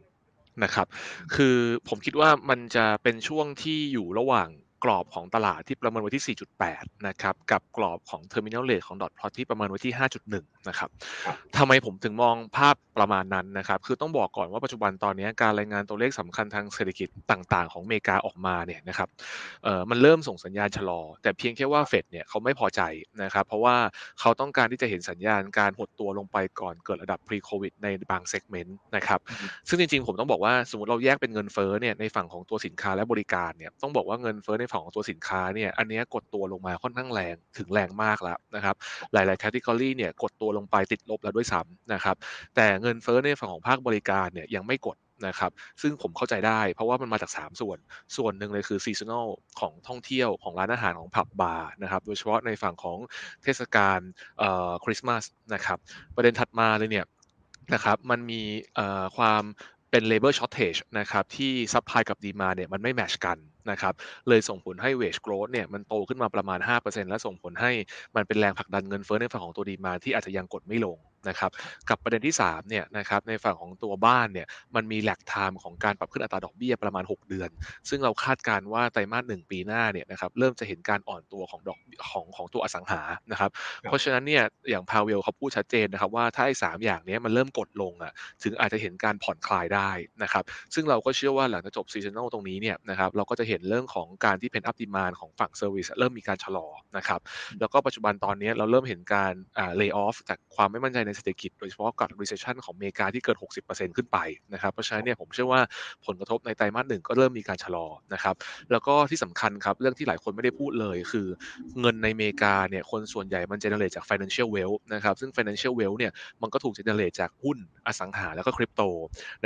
นะครับ คือผมคิดว่ามันจะเป็นช่วงที่อยู่ระหว่าง กรอบของตลาดที่ประเมินไว้ที่ 4.8 นะครับ กับกรอบของ terminal rate ของ dot plot ที่ประเมินไว้ที่ 5.1 นะครับทำไมผมถึงมองภาพประมาณนั้นนะครับ คือต้องบอกก่อนว่าปัจจุบันตอนนี้การรายงานตัวเลขสำคัญทางเศรษฐกิจต่างๆ ของอเมริกาออกมาเนี่ยนะครับเอ่อมันเริ่มส่งสัญญาณชะลอ แต่เพียงแค่ว่าเฟดเนี่ยเขาไม่พอใจนะครับ เพราะว่าเขาต้องการที่จะเห็นสัญญาณการหดตัวลงไปก่อนเกิดระดับ pre covid ในบางเซกเมนต์นะครับ ซึ่งจริงๆ ผมต้องบอกว่าสมมติเราแยกเป็นเงินเฟ้อเนี่ยในฝั่งของตัวสินค้าและบริการเนี่ยต้องบอกว่าเงินเฟ้อในฝั่งของตัวสินค้าเนี่ยอันนี้กดตัวลงมาค่อนข้างแรงถึงแรงมากแล้วนะครับหลายๆ category เนี่ยกดตัวลงไปติดลบแล้วด้วยซ้ำนะครับแต่เงินเฟ้อในฝั่งของภาคบริการเนี่ยยังไม่กดนะครับซึ่งผมเข้าใจได้เพราะว่ามันมาจาก 3 ส่วน ส่วนหนึ่งเลยคือ seasonal ของท่องเที่ยวของร้านอาหารของผับบาร์นะครับโดยเฉพาะในฝั่งของเทศกาลคริสต์มาสนะครับประเด็นถัดมาเลยเนี่ยนะครับมันมีความเป็น labor shortage นะครับที่ supply กับ demand เนี่ยมันไม่แมชกัน นะครับเลยส่งผลให้ wage growth เนี่ยมันโตขึ้นมาประมาณ 5%และส่งผลให้มันเป็นแรงผลักดันเงินเฟ้อในฝั่งของตัวดีมาที่อาจจะยังกดไม่ลง นะครับกับประเด็นที่3เนี่ยนะครับในฝั่งของตัวบ้านเนี่ยมันมีแลกไทม์ของการปรับขึ้นอัตราดอกเบี้ยประมาณ 6 เดือน ซึ่งเราคาดการว่าไตรมาสหนึ่งปีหน้าเนี่ยนะครับเริ่มจะเห็นการอ่อนตัวของดอกของของตัวอสังหานะครับเพราะฉะนั้นเนี่ยอย่างพาเวลเขาพูดชัดเจนนะครับว่าถ้าไอ้สามอย่างนี้มันเริ่มกดลงอะถึงอาจจะเห็นการผ่อนคลายได้นะครับซึ่งเราก็เชื่อว่าหลังจากจบ seasonal ตรงนี้เนี่ยนะครับเราก็จะเห็นเรื่องของการที่ pent-up demand ของฝั่ง service เริ่มมีการชะลอนะครับแล้วก็ปัจจุบันตอนนี้เราเริ่มเห็นการอ่า layoff จากความไม่มั่นใจในเศรษฐกิจโดยเฉพาะกับ recession ของอเมริกาที่เกิน 60%ขึ้นไปนะครับเพราะฉะนั้นเนี่ยผมเชื่อว่าผลกระทบในไตรมาสหนึ่งก็เริ่มมีการชะลอนะครับแล้วก็ที่สำคัญครับเรื่องที่หลายคนไม่ได้พูดเลย คือเงินในอเมริกาเนี่ยคนส่วนใหญ่มันเจเนเรตจาก financial wealth นะครับซึ่ง financial wealth เนี่ยมันก็ถูกเจเนเรตจากหุ้นอสังหาแล้วก็คริปโต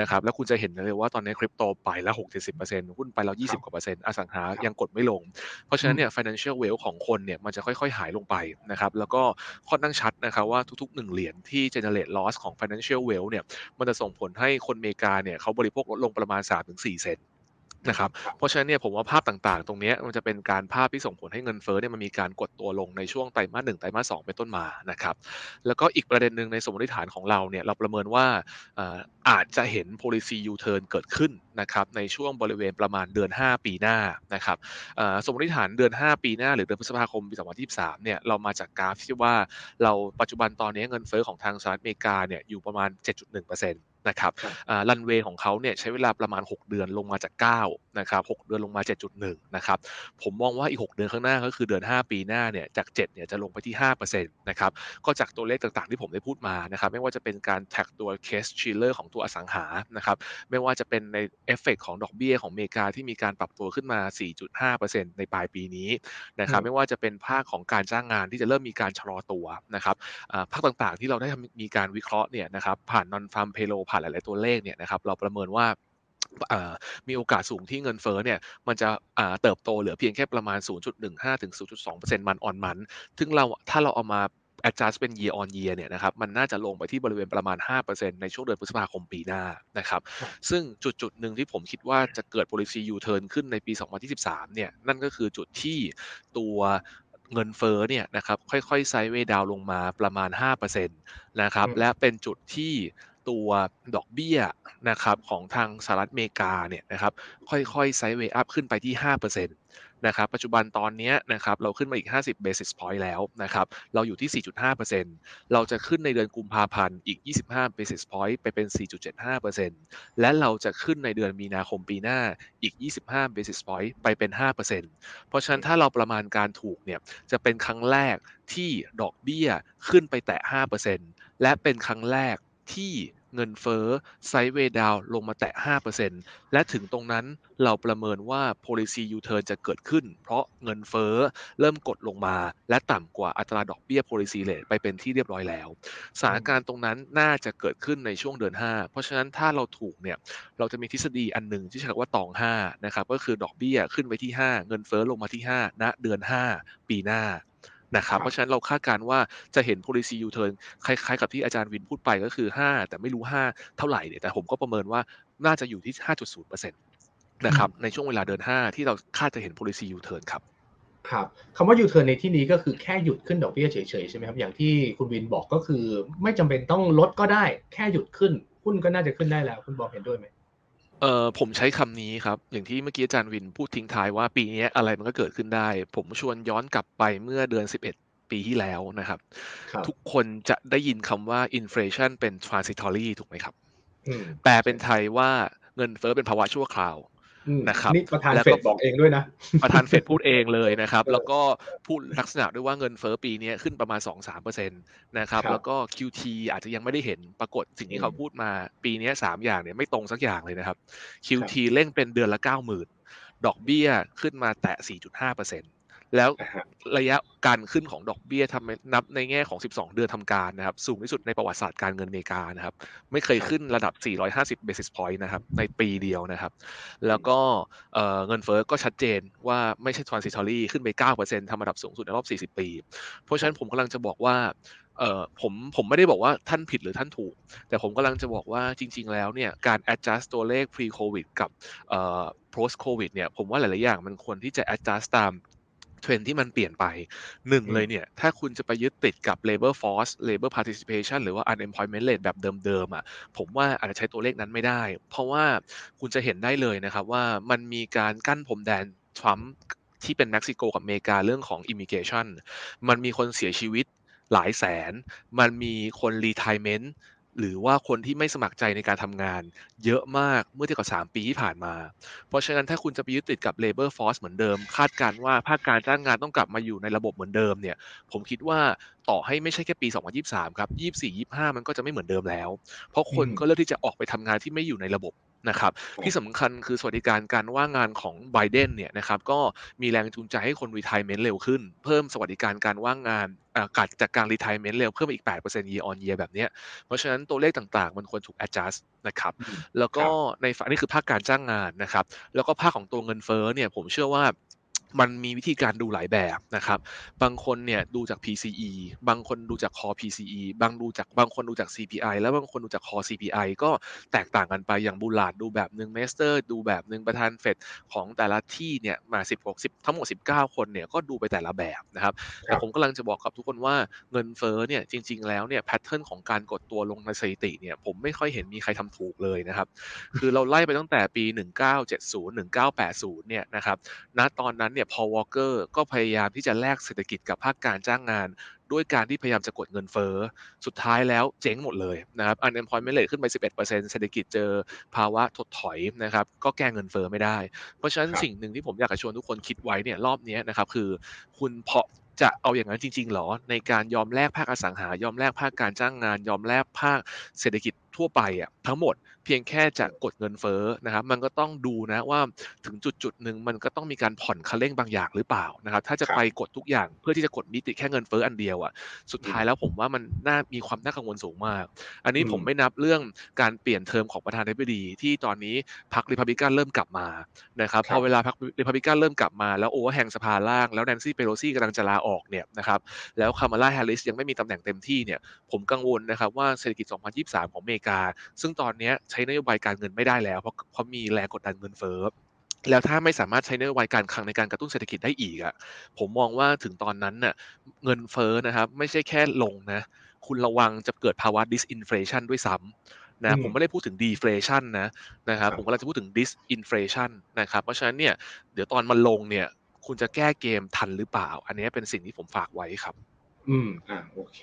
นะครับแล้วคุณจะเห็นเลยว่าตอนนี้คริปโตไปแล้ว60-70%หุ้นไปแล้ว20กว่าเปอร์เซ็นต์อสังหายังกดไม่ลง เพราะฉะนั้นเนี่ย financial wealth ของคนเนี่ยมันจะค่อย ๆ หายลงไปนะครับแล้วก็ค่อนข้างชัดนะครับว่าทุกๆ1เหรียญที่ generate loss ของ financial wealth เนี่ย มันจะส่งผลให้คนอเมริกาเนี่ยเขาบริโภคลดลงประมาณ 3-4 เซน นะครับเพราะฉะนั้นเนี่ยผมว่าภาพต่างๆ ตรงนี้มันจะเป็นการภาพที่ส่งผลให้เงินเฟ้อเนี่ยมันมีการกดตัวลงในช่วงไตรมาสหนึ่งไตรมาสสองเป็นต้นมานะครับแล้วก็อีกประเด็นหนึ่งในสมมติฐานของเราเนี่ยเราประเมินว่าอาจจะเห็น policy U-turn เกิดขึ้นนะครับในช่วงบริเวณประมาณเดือน 5 ปีหน้านะครับสมมติฐานเดือน 5 ปีหน้า หรือเดือนพฤษภาคมปี2023เนี่ยเรามาจากกราฟที่ว่าเราปัจจุบันตอนนี้เงินเฟ้อของทางสหรัฐอเมริกาเนี่ยอยู่ประมาณ 7.1%นะครับรันเวย์ของเขาเนี่ยใช้เวลาประมาณ 6 เดือนลงมาจาก 9 นะครับ 6 เดือนลงมา 7.1 นะครับ ผมมองว่าอีก 6 เดือนข้างหน้าก็คือเดือน 5 ปีหน้าเนี่ยจาก 7 เนี่ยจะลงไปที่ 5%นะครับ ก็จากตัวเลขต่างๆที่ผมได้พูดมานะครับ ไม่ว่าจะเป็นการ track ตัว Case-Shiller ของตัวอสังหา นะครับ ไม่ว่าจะเป็นในเอฟเฟกของดอกเบี้ยของอเมริกาที่มีการปรับตัวขึ้นมา 4.5%ในปลายปีนี้นะครับ ไม่ว่าจะเป็นภาคของการจ้างงานที่จะเริ่มมีการชะลอตัวนะครับภาคต่างๆที่เราได้มีการวิเคราะห์เนี่ยนะครับผ่านนอนฟาร์มเพโลผ่านหลาย ๆ ตัวเลขเนี่ยนะครับเราประเมินว่ามีโอกาสสูงที่เงินเฟ้อเนี่ยมันจะเติบโตเหลือเพียงแค่ประมาณ 0.15 ถึง 0.2%มันออนมันซึ่งเราถ้าเราเอามา adjust เป็น year on year เนี่ยนะครับมันน่าจะลงไปที่บริเวณประมาณ 5%ในช่วงเดือนพฤษภาคมปีหน้านะครับซึ่งจุดจุดหนึ่งที่ผมคิดว่าจะเกิด policy U-turn ขึ้นในปี 2023 เนี่ยนั่นก็คือจุดที่ตัวเงินเฟ้อเนี่ยนะครับค่อยๆไซด์เวดาวลงมาประมาณ 5%นะครับและเป็นจุดที่ ตัวดอกเบี้ยนะครับของทางสหรัฐอเมริกาเนี่ยนะครับค่อยๆไซด์เวย์อัพขึ้นไปที่5%นนะครับปัจจุบันตอนนี้นะครับเราขึ้นมาอีก 50 basis point แล้วนะครับเราอยู่ที่ 4.5%เราจะขึ้นในเดือนกุมภาพันธ์อีก 25 basis point ไปเป็น 4.75%และเราจะขึ้นในเดือนมีนาคมปีหน้าอีก 25 basis point ไปเป็น 5%เพราะฉะนั้นถ้าเราประมาณการถูกเนี่ยจะเป็นครั้งแรกที่ดอกเบี้ยขึ้นไปแตะ 5%และเป็นครั้งแรกที่ เงินเฟ้อไซด์เวดาวลงมาแตะ 5%และถึงตรงนั้นเราประเมินว่า policy U-turn จะเกิดขึ้น เพราะเงินเฟ้อเริ่มกดลงมา และต่ำกว่าอัตราดอกเบี้ย policy rate ไปเป็นที่เรียบร้อยแล้วสถานการณ์ตรงนั้นน่าจะเกิดขึ้นในช่วงเดือน 5 เพราะฉะนั้นถ้าเราถูกเนี่ยเราจะมีทฤษฎีอันหนึ่งที่เรียกว่าตอง5นะครับก็คือดอกเบี้ยขึ้นไปที่ 5 เงินเฟ้อลงมาที่5ณเดือน 5 ปีหน้า นะครับเพราะฉะนั้นเราคาดการว่าจะเห็น policy U-turn คล้ายๆ กับที่อาจารย์วินพูดไปก็คือ 5 แต่ไม่รู้ 5 เท่าไหร่เนี่ยแต่ผมก็ประเมินว่าน่าจะอยู่ที่ 5.0%นะครับในช่วงเวลาเดิน5 ที่เราคาดจะเห็น policy U-turn ครับครับคำว่า U-turn ในที่นี้ก็คือแค่หยุดขึ้นดอกเบี้ยเฉยๆใช่ไหมครับอย่างที่คุณวินบอกก็คือ ไม่จำเป็นต้องลดก็ได้ แค่หยุดขึ้นหุ้นก็น่าจะขึ้นได้แล้ว คุณบอมเห็นด้วยไหม เอ่อผมใช้คำนี้ครับ อย่างที่เมื่อกี้อาจารย์วินพูดทิ้งท้ายว่าปีนี้อะไรมันก็เกิดขึ้นได้ ผมชวนย้อนกลับไปเมื่อเดือน 11 ปีที่แล้วนะครับ ครับ ทุกคนจะได้ยินคำว่า inflation เป็น transitory ถูกไหมครับ อืม แปลเป็นไทยว่าเงินเฟ้อเป็นภาวะชั่วคราวอืม นะครับนี่ประธานแล้วเฟก็ดบอกเองด้วยนะ ประธานเฟดพูดเองเลยนะครับเออแล้วก็พูดลักษณะด้วยว่าเงินเฟ้อปีนี้ขึ้นประมาณ 2-3%นะครับครับ แล้วก็ QT อาจจะยังไม่ได้เห็นปรากฏสิ่งที่เขาพูดมาปีนี้สามอย่างเนี่ยไม่ตรงสักอย่างเลยนะครับ QT เร่งเป็นเดือนละ 90,000 ดอกเบี้ยขึ้นมาแตะ 4.5% แล้วนะฮะระยะการขึ้นของดอกเบี้ยทำให้นับในแง่ของ 12 เดือนทำการนะครับ สูงที่สุดในประวัติศาสตร์การเงินอเมริกานะครับ ไม่เคยขึ้นระดับ 450 basis point นะครับ ในปีเดียวนะครับ แล้วก็เอ่อเงินเฟ้อก็ชัดเจนว่าไม่ใช่ transitory ขึ้นไป 9%ทำระดับสูงสุดในรอบ 40 ปี เพราะฉะนั้นผมกำลังจะบอกว่าเอ่อผมผมไม่ได้บอกว่าท่านผิดหรือท่านถูก แต่ผมกำลังจะบอกว่าจริง ๆ แล้วเนี่ยการ adjust ตัวเลข pre covid กับเอ่อ post covid เนี่ยผมว่าหลาย ๆ อย่างมันควรที่จะ adjust ตาม เทรนด์ที่มันเปลี่ยนไปหนึ่งอืมเลยเนี่ย ถ้าคุณจะไปยึดติดกับ labor force labor participation หรือว่า unemployment rate แบบเดิมๆอะผมว่าอาจจะใช้ตัวเลขนั้นไม่ได้ เพราะว่าคุณจะเห็นได้เลยนะครับว่ามันมีการกั้นพรมแดนทรัมป์ที่เป็นเม็กซิโกกับอเมริกาเรื่องของ immigration มันมีคนเสียชีวิตหลายแสน มันมีคน retirement หรือว่าคนที่ไม่สมัครใจในการทำงาน เยอะมากเมื่อเทียบกับ 3 ปีที่ผ่านมา เพราะฉะนั้นถ้าคุณจะไปยึดติดกับ labor force เหมือนเดิม คาดการณ์ว่าภาคการจ้างงานต้องกลับมาอยู่ในระบบเหมือนเดิมเนี่ย ผมคิดว่าต่อให้ไม่ใช่แค่ปี 2023 ครับ 24 25 มันก็จะไม่เหมือนเดิมแล้ว เพราะคนอืมก็เลือกที่จะออกไปทำงานที่ไม่อยู่ในระบบ นะครับที่สำคัญคือสวัสดิการการว่างงานของไบเดนเนี่ยนะครับก็มีแรงจูงใจให้คน retirement เร็วขึ้น เพิ่มสวัสดิการการว่างงานอ่าการจากการ retirement เร็วเพิ่มอีก 8% year on year แบบเนี้ยเพราะฉะนั้นตัวเลขต่างๆ มันควรถูก adjust นะครับอืมแล้วก็ครับในฝั่งนี่คือภาคการจ้างงานนะครับแล้วก็ภาคของตัวเงินเฟ้อเนี่ยผมเชื่อว่า มันมีวิธีการดูหลายแบบนะครับ บางคนเนี่ยดูจาก PCE บางคนดูจาก core PCE บางดูจากบางคนดูจาก CPI แล้วบางคนดูจาก core CPI ก็แตกต่างกันไปอย่างบูลาดดูแบบหนึ่งเมสเตอร์ดูแบบหนึ่งประธานเฟดของแต่ละที่เนี่ยมา10 60ทั้งหมด 19 คนเนี่ยก็ดูไปแต่ละแบบนะครับ แต่ผมกำลังจะบอกกับทุกคนว่าเงินเฟ้อเนี่ยจริง ๆ แล้วเนี่ย pattern ของการกดตัวลงในสถิติเนี่ยผมไม่ค่อยเห็นมีใครทำถูกเลยนะครับ คือเราไล่ไปตั้งแต่ปี 1970 1980เนี่ยนะครับณตอนนั้นเนี่ยพอวอลเกอร์ก็พยายามที่จะแลกเศรษฐกิจกับภาคการจ้างงาน ด้วยการที่พยายามจะกดเงินเฟ้อสุดท้ายแล้วเจ๊งหมดเลยนะครับ unemployment rate ขึ้นไป 11%เศรษฐกิจเจอภาวะถดถอยนะครับก็แก้เงินเฟ้อไม่ได้ เพราะฉะนั้นครับสิ่งหนึ่งที่ผมอยากจะชวนทุกคนคิดไว้เนี่ยรอบเนี้ยนะครับคือคุณเพาะจะเอาอย่างนั้นจริงๆหรอในการยอมแลกภาคอสังหายอมแลกภาคการจ้างงาน ยอมแลกภาคเศรษฐกิจ ทั่วไปอะทั้งหมดเพียงแค่จะกดเงินเฟ้อนะครับ มันก็ต้องดูนะว่าถึงจุดจุดๆหนึ่งมันก็ต้องมีการผ่อนคันเร่งบางอย่างหรือเปล่านะครับ ถ้าจะครับไปกดทุกอย่างเพื่อที่จะกดมิติแค่เงินเฟ้ออันเดียวอะสุดท้ายแล้วผมว่ามันน่ามีความน่ากังวลสูงมาก อันนี้อืมผมไม่นับเรื่องการเปลี่ยนเทอมของประธานาธิบดีที่ตอนนี้พรรคริพับลิกันเริ่มกลับมานะครับครัพบอเวลาพรรคริพับลิกันเริ่มกลับมาแล้ว overhang สภาล่าง แล้วแนนซี่เปโลซี่กำลังจะลาออกเนี่ยนะครับแล้วคามาลาแฮร์ริสยังไม่มีตำแหน่งเต็มที่เนี่ยผมกังวลนะครับว่าเศรษฐกิจ 2023 ของอเมริกา ซึ่งตอนเนี้ยใช้นโยบายการเงินไม่ได้แล้วเพราะเพราะมีแรงกดดันเงินเฟ้อแล้วถ้าไม่สามารถใช้นโยบายการคลังในการกระตุ้นเศรษฐกิจได้อีกอะผมมองว่าถึงตอนนั้นน่ะเงินเฟ้อนะครับ ไม่ใช่แค่ลงนะ คุณระวังจะเกิดภาวะ disinflation ด้วยซ้ำนะอืมผมไม่ได้พูดถึง deflation นะนะครับครับผมกำลังจะพูดถึง disinflation นะครับเพราะฉะนั้นเนี่ยเดี๋ยวตอนมันลงเนี่ย คุณจะแก้เกมทันหรือเปล่า อันนี้เป็นสิ่งที่ผมฝากไว้ครับ อืมอ่าโอเค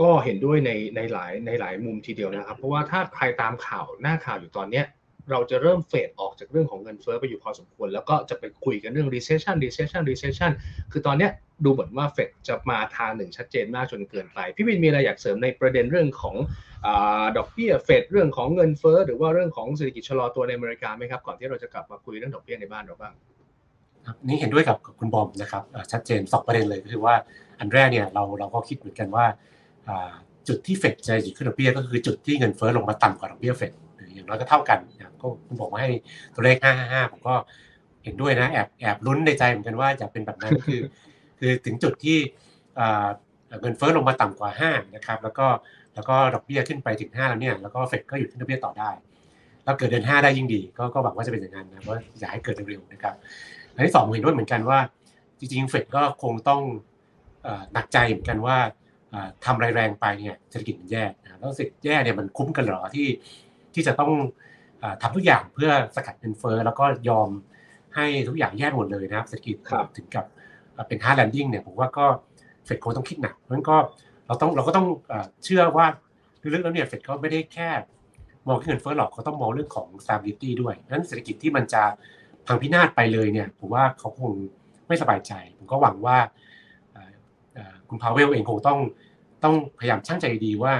ก็เห็นด้วยในในหลายในหลายมุมทีเดียวนะครับ เพราะว่าถ้าใครตามข่าวหน้าข่าวอยู่ตอนเนี้ยเราจะเริ่มเฟดออกจากเรื่องของเงินเฟ้อไปอยู่พอสมควร แล้วก็จะไปคุยกันเรื่อง recession recession recession คือตอนเนี้ยดูเหมือนว่าเฟดจะมาทางหนึ่งชัดเจนมากจนเกินไป พี่วินมีอะไรอยากเสริมในประเด็นเรื่องของอดอกเบี้ยเฟดเรื่องของเงินเฟ้อหรือว่าเรื่องของเศรษฐกิจชะลอตัวในอเมริกาไหมครับก่อนที่เราจะกลับมาคุยเรื่องดอกเบี้ยในบ้านเราบ้างครับนี่เห็นด้วยกับคุณบอมนะครับชัดเจนสองประเด็นเลยก็คือว่าอันแรกเนี่ยเราเราก็คิดเหมือนกันว่า จุดที่เฟดจะหยุดขึ้นดอกเบี้ยก็คือจุดที่เงินเฟ้อลงมาต่ำกว่าดอกเบี้ยเฟดหรืออย่างน้อยก็เท่ากันก็คุณบอกว่าให้ตัวเลข 555 ผมก็เห็นด้วยนะแอบแอบลุ้นในใจเหมือนกันว่าจะเป็นแบบนั้นคือ คือถึงจุดที่เงินเฟ้อลงมาต่ำกว่า 5 นะครับ แล้วก็แล้วก็ดอกเบี้ยขึ้นไปถึง 5 แล้วเนี่ยแล้วก็เฟดก็หยุดขึ้นดอกเบี้ยต่อได้ แล้วเกิดเดือน 5 ได้ยิ่งดี ก็ก็หวังว่าจะเป็นอย่างนั้นนะเพราะอยากให้เกิดเร็วๆนะครับอันที่สองเห็นด้วยเหมือนกันว่า จริงๆเฟดก็คงต้องหนักใจเหมือนกันว่า ทำแรงๆไปเนี่ยเศรษฐกิจมันแย่นะแล้วเศรษฐกิจแย่เนี่ยมันคุ้มกันหรอที่ที่จะต้องทำทุกอย่างเพื่อสกัดเงินเฟ้อแล้วก็ยอมให้ทุกอย่างแย่หมดเลยนะครับเศรษฐกิจถึงกับเป็น hard landing เนี่ยผมว่าก็เฟดคงต้องคิดหนักเพราะฉะนั้นก็เราต้องเราก็ต้องเชื่อว่าลึกๆแล้วเนี่ยเฟดเขาไม่ได้แค่มองแค่เงินเฟ้อหรอกเขาต้องมองเรื่องของ stability ด้วยนั้นเศรษฐกิจที่มันจะพังพินาศไปเลยเนี่ยผมว่าเขาคงไม่สบายใจ ผมก็หวังว่า คุณพาวเวลเองคงต้องต้องพยายามช่างใจดีว่า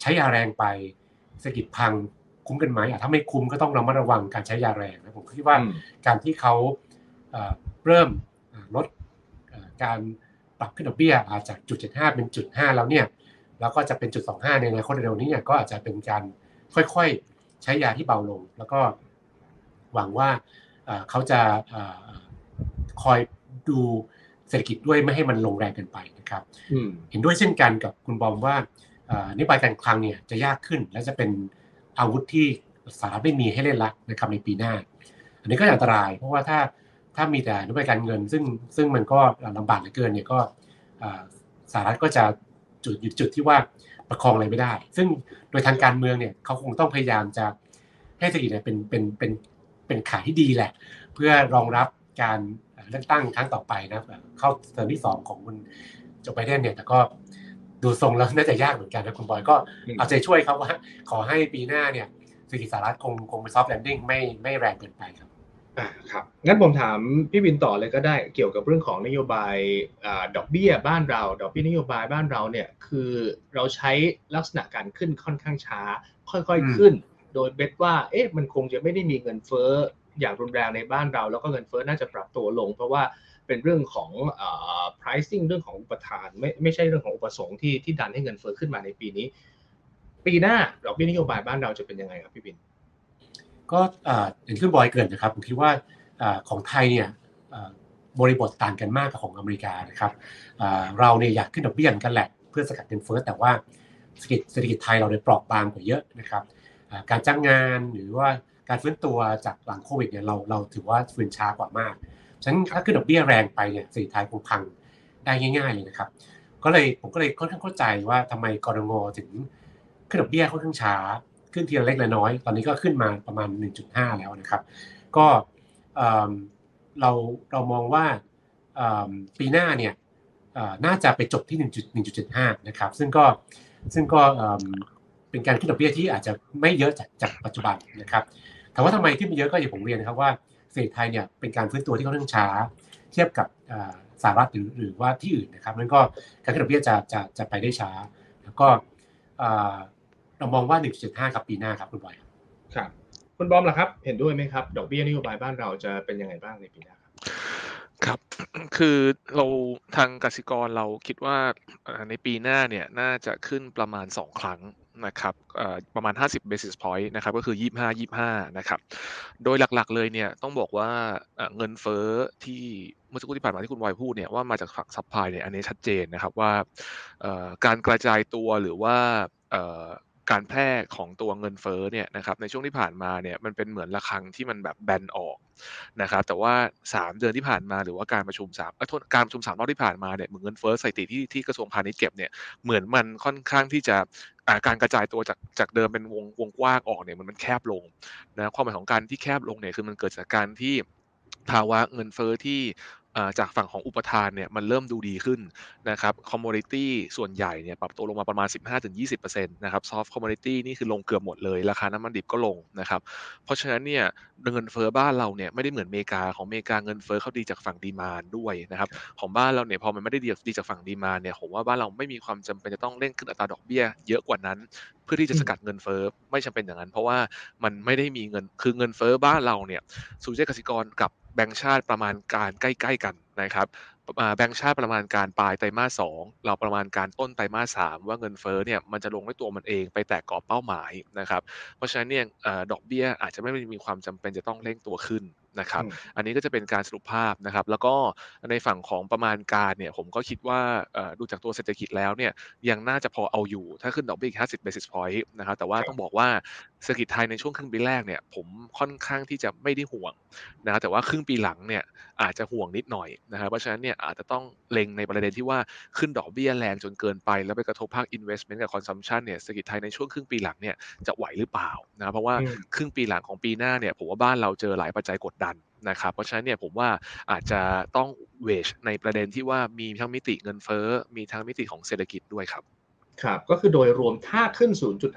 ใช้ยาแรงไปเศรษฐกิจพังคุ้มกันไหมถ้าไม่คุ้มก็ต้องระมัดระวังการใช้ยาแรงนะผมคิดว่าการที่เขาเริ่มลดการปรับขึ้นดอกเบี้ยอาจจากจุด75เป็นจุด5แล้วเนี่ยแล้วก็จะเป็นจุด25ในอนาคตเร็วนี้เนี่ยก็อาจจะเป็นการค่อยๆใช้ยาที่เบาลง แล้วก็หวังว่าเขาจะคอยดู เศรษฐกิจด้วยไม่ให้มันลงแรงเกินไปนะครับเห็นด้วยเช่นกันกับคุณบอมว่านโยบายการคลังเนี่ยจะยากขึ้น และจะเป็นอาวุธที่สหรัฐไม่มีให้เล่นละนะครับในปีหน้า อันนี้ก็อันตราย เพราะว่าถ้าถ้ามีแต่นโยบายการเงิน ซึ่งซึ่งมันก็ลำบากเหลือเกินเนี่ยก็สหรัฐก็จะจุดจุดที่ว่าประคองอะไรไม่ได้ ซึ่งโดยทางการเมืองเนี่ยเขาคงต้องพยายามจะให้เศรษฐกิจเนี่ยเป็นเป็นเป็นเป็นขาที่ดีแหละ เพื่อรองรับการ เลือกตั้งครั้งต่อไปนะเข้าเทอมที่สองของคุณโจไบเดนเนี่ยแต่ก็ดูทรงแล้วน่าจะยากเหมือนกันนะคุณบอยก็เอาใจช่วยครับว่า ขอให้ปีหน้าเนี่ยเศรษฐกิจสหรัฐคงคงเป็น soft landing ไม่ไม่แรงเกินไปครับอ่าครับงั้นผมถามพี่บินต่อเลยก็ได้เกี่ยวกับเรื่องของนโยบายอดอกเบี้ยบ้านเรา ดอกเบี้ยนโยบายบ้านเราเนี่ยคือเราใช้ลักษณะการขึ้นค่อนข้างช้า ค่อยๆขึ้น โดย bet ว่าเอ๊ะมันคงจะไม่ได้มีเงินเฟ้อ อย่างรุนแรงในบ้านเรา แล้วก็เงินเฟ้อน่าจะปรับตัวลง เพราะว่าเป็นเรื่องของ pricing เรื่องของอุปทานไม่ไม่ใช่เรื่องของอุปสงค์ที่ที่ดันให้เงินเฟ้อขึ้นมาในปีนี้ ปีหน้าดอกเบี้ยนโยบายบ้านเราจะเป็นยังไงครับพี่บิน ก็อย่างที่บอยเกินนะครับผมคิดว่าของไทยเนี่ยบริบทต่างกันมากกับของอเมริกานะครับเราเนี่ยอยากขึ้นดอกเบี้ยกันแหละเพื่อสกัดเงินเฟ้อแต่ว่าเศรษฐกิจไทยเราเนี่ยเปราะบางกว่าเยอะนะครับการจ้างงานหรือว่า การฟื้นตัวจากหลังโควิดเนี่ยเราเราถือว่าฟื้นช้ากว่ามากฉะนั้นถ้าขึ้นดอกเบี้ยแรงไปเนี่ยเศรษฐกิจไทยคงพังได้ง่าย ๆเลยนะครับ ก็เลยผมก็เลยค่อนข้างเข้าใจว่าทำไมกรงงถึงขึ้นดอกเบี้ยค่อนข้างช้า ขึ้นทีละเล็กละน้อย ตอนนี้ก็ขึ้นมาประมาณ 1.5 แล้วนะครับ ก็เราเรามองว่าปีหน้าเนี่ยน่าจะไปจบที่ 1.1.75 นะครับ ซึ่งก็ซึ่งก็เป็นการขึ้นดอกเบี้ยที่อาจจะไม่เยอะจากจากปัจจุบันนะครับ แต่ว่าทำไมที่มันเยอะก็อย่างผมเรียนนะครับว่าเศรษฐไทยเนี่ยเป็นการฟื้นตัวที่ค่อนข้างช้า เทียบกับสหรัฐหรือหรือว่าที่อื่นนะครับนั่นก็การขึ้นดอกเบี้ยจะจะจะไปได้ช้า แล้วก็เรามองว่า 1.75 ครับปีหน้าครับคุณบอยครับคุณบอมล่ะครับ เห็นด้วยไหมครับ ดอกเบี้ยนโยบายบ้านเราจะเป็นยังไงบ้างในปีหน้าครับครับ คือเราทางกสิกรเราคิดว่าในปีหน้าเนี่ยน่าจะขึ้นประมาณ 2 ครั้ง นะครับประมาณ 50 basis point นะครับก็คือ 25 25นะครับโดยหลักๆเลยเนี่ยต้องบอกว่าเงินเฟ้อที่เมื่อสักครู่ที่ผ่านมาที่คุณวายพูดเนี่ยว่ามาจากฝั่ง supply เนี่ยอันนี้ชัดเจนนะครับว่าการกระจายตัวหรือว่า การแพร่ของตัวเงินเฟ้อเนี่ยนะครับในช่วงที่ผ่านมาเนี่ยมันเป็นเหมือนระฆังที่มันแบบแบนออกนะครับแต่ว่า 3 เดือนที่ผ่านมาหรือว่าการประชุม3โทษการประชุม3รอบที่ผ่านมาเนี่ยเหมือนเงินเฟ้อสถิติที่ที่กระทรวงพาณิชย์เก็บเนี่ยเหมือนมันค่อนข้างที่จะการกระจายตัวจากจากเดิมเป็นวงวงกว้างออกเนี่ยมันมันแคบลงนะความหมายของการที่แคบลงเนี่ยคือมันเกิดจากการที่ภาวะเงินเฟ้อที่ จากฝั่งของอุปทานเนี่ยมันเริ่มดูดีขึ้นนะครับ commodity ส่วนใหญ่เนี่ยปรับตัวลงมาประมาณ 15-20%นะครับ soft commodity นี่คือลงเกือบหมดเลย ราคาน้ำมันดิบก็ลงนะครับเพราะฉะนั้นเนี่ยเงินเฟ้อบ้านเราเนี่ยไม่ได้เหมือนอเมริกาของอเมริกาเงินเฟ้อเขาดีจากฝั่ง demand ด้วยนะครับของบ้านเราเนี่ยพอมันไม่ได้ดีจากฝั่ง demand เนี่ยผมว่าบ้านเราไม่มีความจำเป็นจะต้องเร่งขึ้นอัตราดอกเบี้ยเยอะกว่านั้น เพื่อที่จะสกัดเงินเฟ้อไม่จำเป็นอย่างนั้น เพราะว่ามันไม่ได้มีเงินคือเงินเฟ้อบ้านเราเนี่ยสูญเสียกสิกรกับแบงก์ชาติประมาณการใกล้ ๆ กันนะครับแบงก์ชาติประมาณการปลายไตรมาสสองเราประมาณการต้นไตรมาสสามว่าเงินเฟ้อเนี่ยมันจะลงด้วยตัวมันเองไปแตะกรอบเป้าหมายนะครับ เพราะฉะนั้นเนี่ยดอกเบี้ยอาจจะไม่มีความจำเป็นจะต้องเร่งตัวขึ้น นะครับ อันนี้ก็จะเป็นการสรุปภาพนะครับ แล้วก็ในฝั่งของประมาณการเนี่ยผมก็คิดว่าดูจากตัวเศรษฐกิจแล้วเนี่ยยังน่าจะพอเอาอยู่ถ้าขึ้นดอกเบี้ยอีก 50 basis point นะครับแต่ว่าต้องบอกว่าเศรษฐกิจไทยในช่วงครึ่งปีแรกเนี่ยผมค่อนข้างที่จะไม่ได้ห่วงนะแต่ว่าครึ่งปีหลังเนี่ยอาจจะห่วงนิดหน่อยนะครับเพราะฉะนั้นเนี่ยอาจจะต้องเล็งในประเด็นที่ว่าขึ้นดอกเบี้ยแรงจนเกินไป แล้วไปกระทบภาค investment กับ consumption เนี่ยเศรษฐกิจไทยในช่วงครึ่งปีหลังเนี่ยจะไหวหรือเปล่านะเพราะว่าครึ่งปีหลังของปีหน้าเนี่ยผมว่าบ้านเราเจอหลายปัจจัยกดดันนะครับเพราะฉะนั้นเนี่ยผมว่าอาจจะต้องเวชในประเด็นที่ว่ามีทั้งมิติเงินเฟ้อ มีทั้งมิติของเศรษฐกิจด้วยครับ ครับ ก็คือโดยรวมถ้าขึ้น